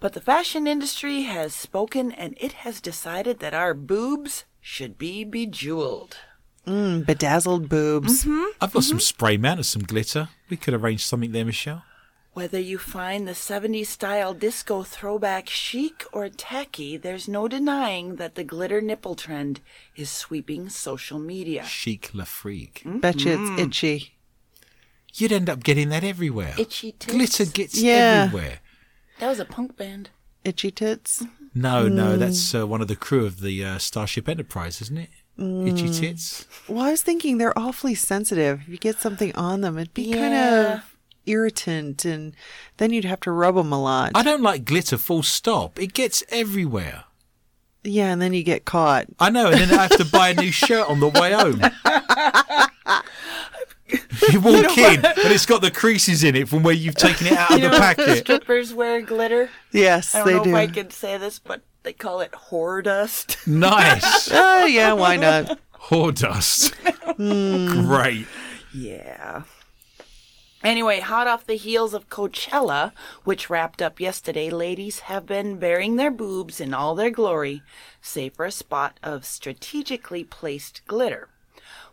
But the fashion industry has spoken and it has decided that our boobs should be bejeweled. Mm, bedazzled boobs. I've got some spray mount and some glitter. We could arrange something there, Michelle. Whether you find the 70s style disco throwback chic or tacky, there's no denying that the glitter nipple trend is sweeping social media. Chic La Freak. Bet you it's itchy. You'd end up getting that everywhere. Itchy tits. Glitter gets Yeah. everywhere. That was a punk band. Itchy tits. No, Mm. no, that's uh, one of the crew of the uh, Starship Enterprise, isn't it? Itchy Mm. tits. Well, I was thinking they're awfully sensitive. If you get something on them, it'd be kind of irritant, and then you'd have to rub them a lot. I don't like glitter. Full stop. It gets everywhere. yeah, and then you get caught. I know, and then I have to buy a new shirt on the way home. you walk in and it's got the creases in it from where you've taken it out of You the know, packet. strippers wear glitter. Yes, I don't they know do. if I can say this, but they call it whore dust. Nice. Oh yeah, why not? Whore Hmm. Great. Yeah. Anyway, hot off the heels of Coachella, which wrapped up yesterday, ladies have been bearing their boobs in all their glory, save for a spot of strategically placed glitter.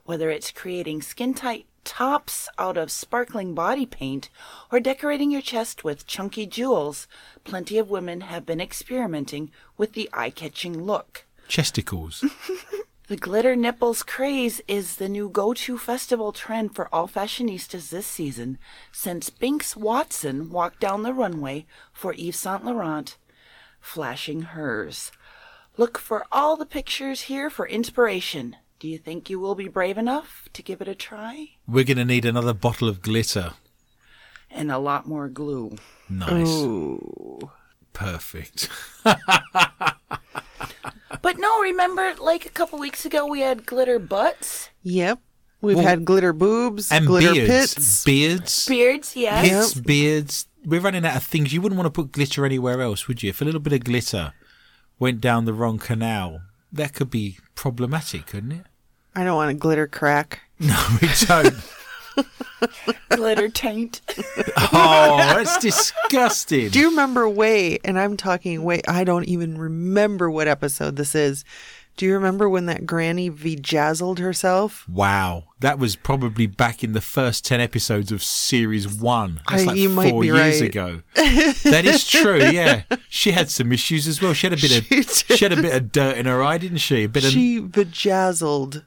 Whether it's creating skin tight tops out of sparkling body paint or decorating your chest with chunky jewels, plenty of women have been experimenting with the eye catching look. Chesticles. The glitter nipples craze is the new go to festival trend for all fashionistas this season since Binx Walton walked down the runway for Yves Saint Laurent, flashing hers. Look for all the pictures here for inspiration. Do you think you will be brave enough to give it a try? We're going to need another bottle of glitter. And a lot more glue. Nice. Ooh. Perfect. But no, remember, like a couple weeks ago, we had glitter butts, Yep. We've Well, had glitter boobs, And glitter beards. pits. Beards. beards, yes. Pits, beards. We're running out of things. You wouldn't want to put glitter anywhere else, would you? If a little bit of glitter went down the wrong canal, that could be problematic, couldn't it? I don't want a glitter crack. No, we don't. glitter taint. oh, that's disgusting. Do you remember way, and I'm talking way, I don't even remember what episode this is. Do you remember when that granny vajazzled herself? Wow, that was probably back in the first ten episodes of series one. That's I- like you might four be years right. ago. that is true. Yeah, she had some issues as well. She had a bit of She did. she had a bit of dirt in her eye, didn't she? A bit of She vajazzled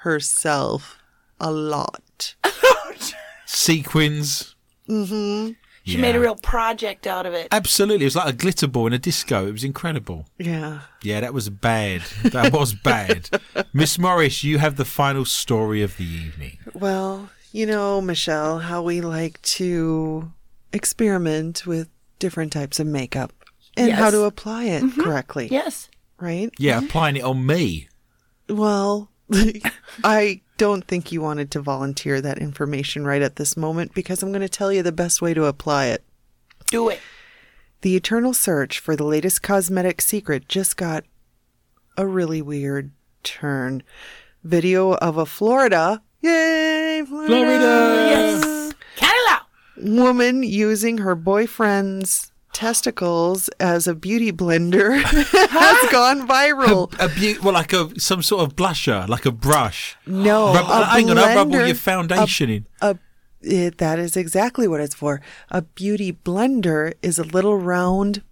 herself a lot. sequins. Mm-hmm. She Yeah. made a real project out of it. Absolutely, it was like a glitter ball in a disco. It was incredible. Yeah. Yeah, that was bad. That was bad. Miss Morris, you have the final story of the evening. Well, you know, Michelle, how we like to experiment with different types of makeup and how to apply it correctly, Yes. right? Yeah, applying it on me. Well, I don't think you wanted to volunteer that information right at this moment because I'm going to tell you the best way to apply it. Do it. The eternal search for the latest cosmetic secret just got a really weird turn. Video of a Florida, yay, Florida, Florida! Yes. Canada. woman using her boyfriend's testicles as a beauty blender has gone viral. A bu- well, like a some sort of blusher, like a brush. No, Rub, a hang on, I'll rub all blender- your foundation in. a it, that is exactly what it's for. A beauty blender is a little round,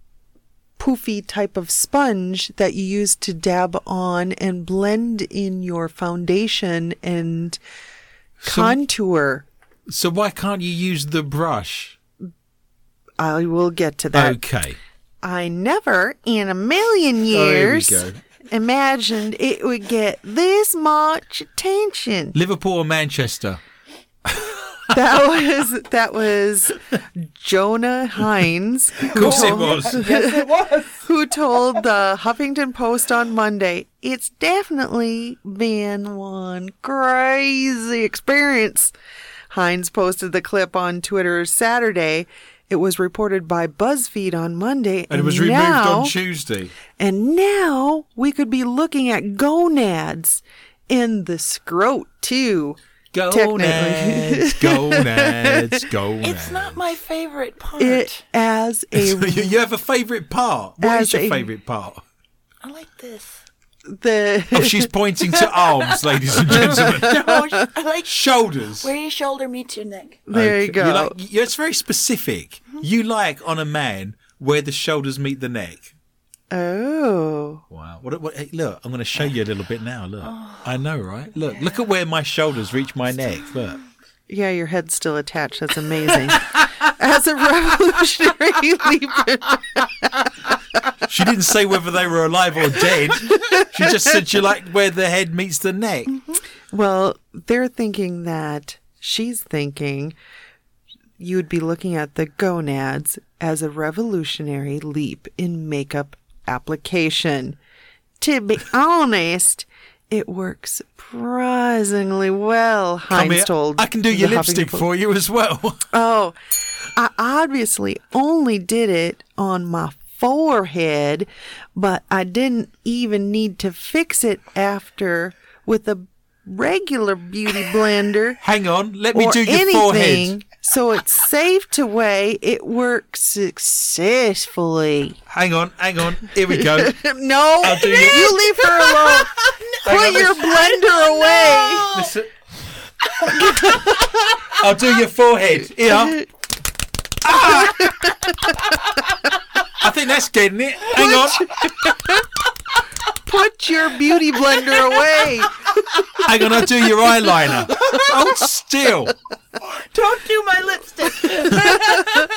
poofy type of sponge that you use to dab on and blend in your foundation and contour. So why can't you use the brush? I will get to that. Okay. I never in a million oh, years go. imagined it would get this much attention. Liverpool or Manchester? That was that was Jonah Hines. Of course it was. Yes, it was. who told the Huffington Post on Monday, it's definitely been one crazy experience. Hines posted the clip on Twitter Saturday. It was reported by BuzzFeed on Monday. And it was removed on Tuesday. And now we could be looking at gonads in the scrot too. Gonads, gonads, gonads. It's not my favorite part. It as a you, you have a favourite part. What is your a- favourite part? I like this. The Oh, she's pointing to arms, ladies and gentlemen. No, I like Shoulders. where your shoulder meets your neck. there you go. Like, it's very specific. Mm-hmm. You like on a man where the shoulders meet the neck. oh. Wow. What, what, hey, look, I'm going to show you a little bit now. Look. Oh. I know, right? Look, look at where my shoulders reach my neck. Look. Yeah, your head's still attached. That's amazing. As a revolutionary She didn't say whether they were alive or dead. She just said she liked where the head meets the neck. Mm-hmm. well, they're thinking that she's thinking you'd be looking at the gonads as a revolutionary leap in makeup application. To be honest, it works surprisingly well, here. told. I can do your Huffington lipstick Post. for you as well. Oh, I obviously only did it on my forehead, but I didn't even need to fix it after with a regular beauty blender Hang on, let me do your anything. forehead. So it's safe to weigh. It works successfully. Hang on, hang on. Here we go. No, you leave her alone. Put on, your blender away. I'll do your forehead. Here. Ah! I think that's getting it. Hang on. Put your beauty blender away. Hang on, I'll do your eyeliner. Hold still. Don't do my lipstick.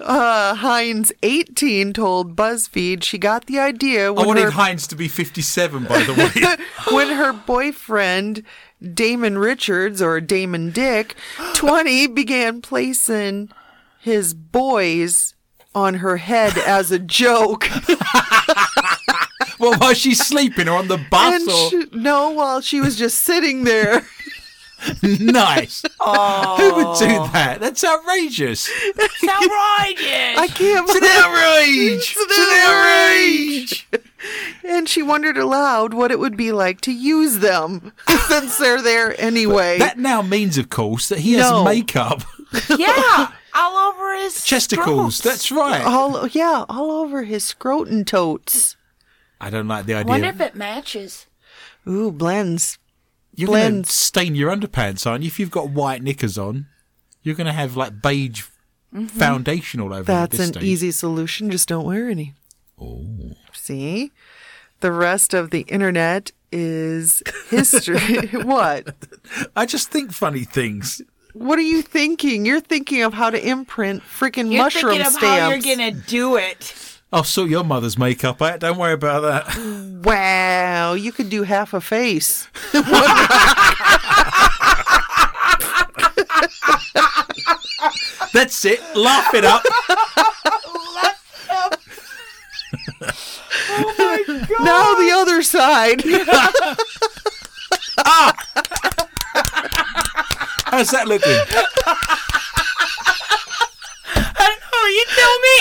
Uh, Hines, 18, told BuzzFeed she got the idea I wanted her, Heinz to be 57, by the way. when her boyfriend, Damon Richards, or Damon Dick, 20, began placing his boys on her head as a joke. Well, while she's sleeping or on the bus and or... she, no, while she was just sitting there. Nice. Oh. Who would do that? That's outrageous. It's outrageous. I can't believe It's an outrage. It's an outrage. And she wondered aloud what it would be like to use them since they're there anyway. That now means, of course, that he No. has makeup. yeah, all over his Chesticles. scrotes. That's right. all yeah, all over his scrotum totes. I don't like the idea. wonder if it matches. Ooh, blends. You're going to stain your underpants, aren't you? If you've got white knickers on, you're going to have like beige mm-hmm. foundation all over. That's this an stage. easy solution. Just don't wear any. Oh. See? The rest of the internet is history. what? I just think funny things. What are you thinking? You're thinking of how to imprint freaking You're mushroom thinking of stamps. how you're gonna do it. I'll sort your mother's makeup out. Don't worry about that. Wow, you could do half a face. That's it. Laugh it up. Laugh up. oh my god. Now the other side. Ah! How's that looking? I don't know. You tell me.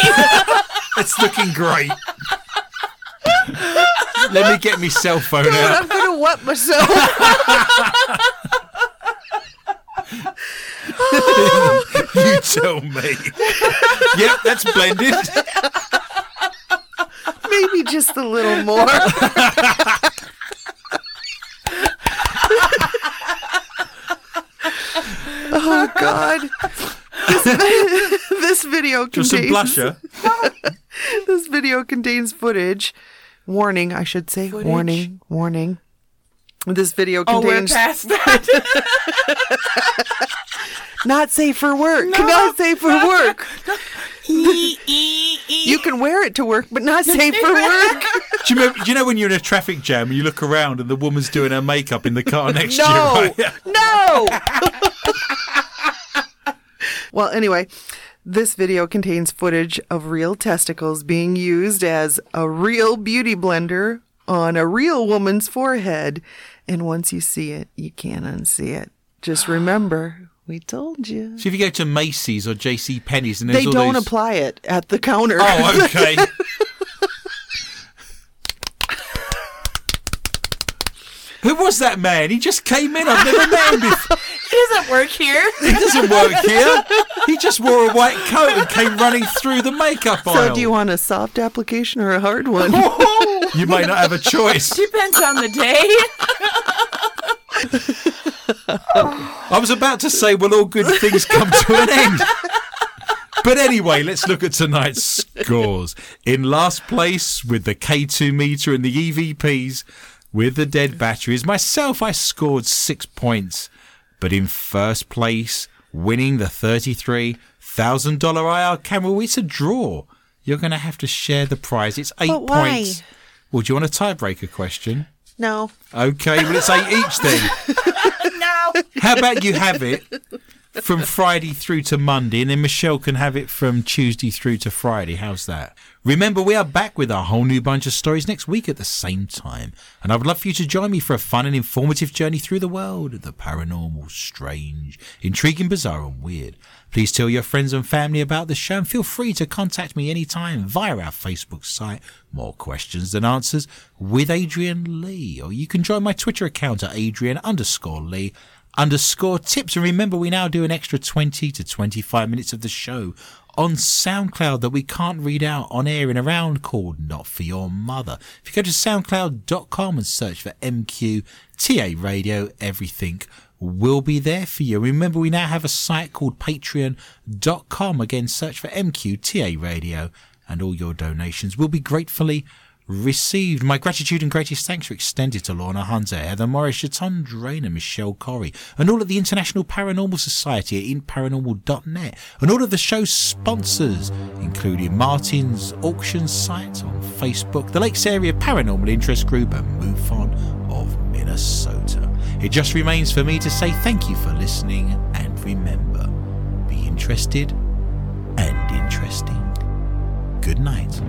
It's looking great. Let me get my cell phone out. I'm gonna wet myself. You tell me. yep, that's blended. Maybe just a little more. oh God. This, this video Just some contains blusher. this video contains footage. Warning, I should say. Warning, warning. This video contains. Oh, we're contains past that. not safe for work. Not safe for work. E, e, e. You can wear it to work, but not safe for work. Do you, remember, do you know when you're in a traffic jam and you look around and the woman's doing her makeup in the car next to you? No, no. Well, anyway, this video contains footage of real testicles being used as a real beauty blender on a real woman's forehead. And once you see it, you can't unsee it. Just remember, we told you. So if you go to Macy's or J.C. Penney's and They don't those... apply it at the counter. Oh, okay. Who was that man? He just came in. I've never met him before. He doesn't work here. He doesn't work here. He just wore a white coat and came running through the makeup aisle. so, do you want a soft application or a hard one? You may not have a choice. Depends on the day. I was about to say, well, all good things come to an end. But anyway, let's look at tonight's scores. In last place with the K2 meter and the EVPs with the dead batteries, myself, I scored six points. But in first place, winning the $33,000 IR camera, it's a draw. You're going to have to share the prize. It's eight But why? points. Well, do you want a tiebreaker question? no. Okay, well, it's eight each then. no. How about you have it from Friday through to Monday, and then Michelle can have it from Tuesday through to Friday. How's that? Remember, we are back with a whole new bunch of stories next week at the same time, and I would love for you to join me for a fun and informative journey through the world of the paranormal, strange, intriguing, bizarre, and weird. Please tell your friends and family about the show and feel free to contact me anytime via our Facebook site, More Questions Than Answers, with Adrian Lee. Or you can join my Twitter account at Adrian underscore Lee underscore tips. And remember, we now do an extra 20 to 25 minutes of the show on SoundCloud that we can't read out on air in a round called Not For Your Mother. If you go to soundcloud.com and search for MQTA Radio, everything will be there for you. Remember, we now have a site called patreon.com. Again, search for MQTA Radio and all your donations will be gratefully received. My gratitude and greatest thanks are extended to Lorna Hunter, Heather Morris, Chaton Drainer, Michelle Corrie, and all of the International Paranormal Society at inparanormal.net, and all of the show's sponsors, including Martin's auction site on Facebook, the Lakes Area Paranormal Interest Group, and MUFON of Minnesota. It just remains for me to say thank you for listening, and remember, be interested and interesting. Good night.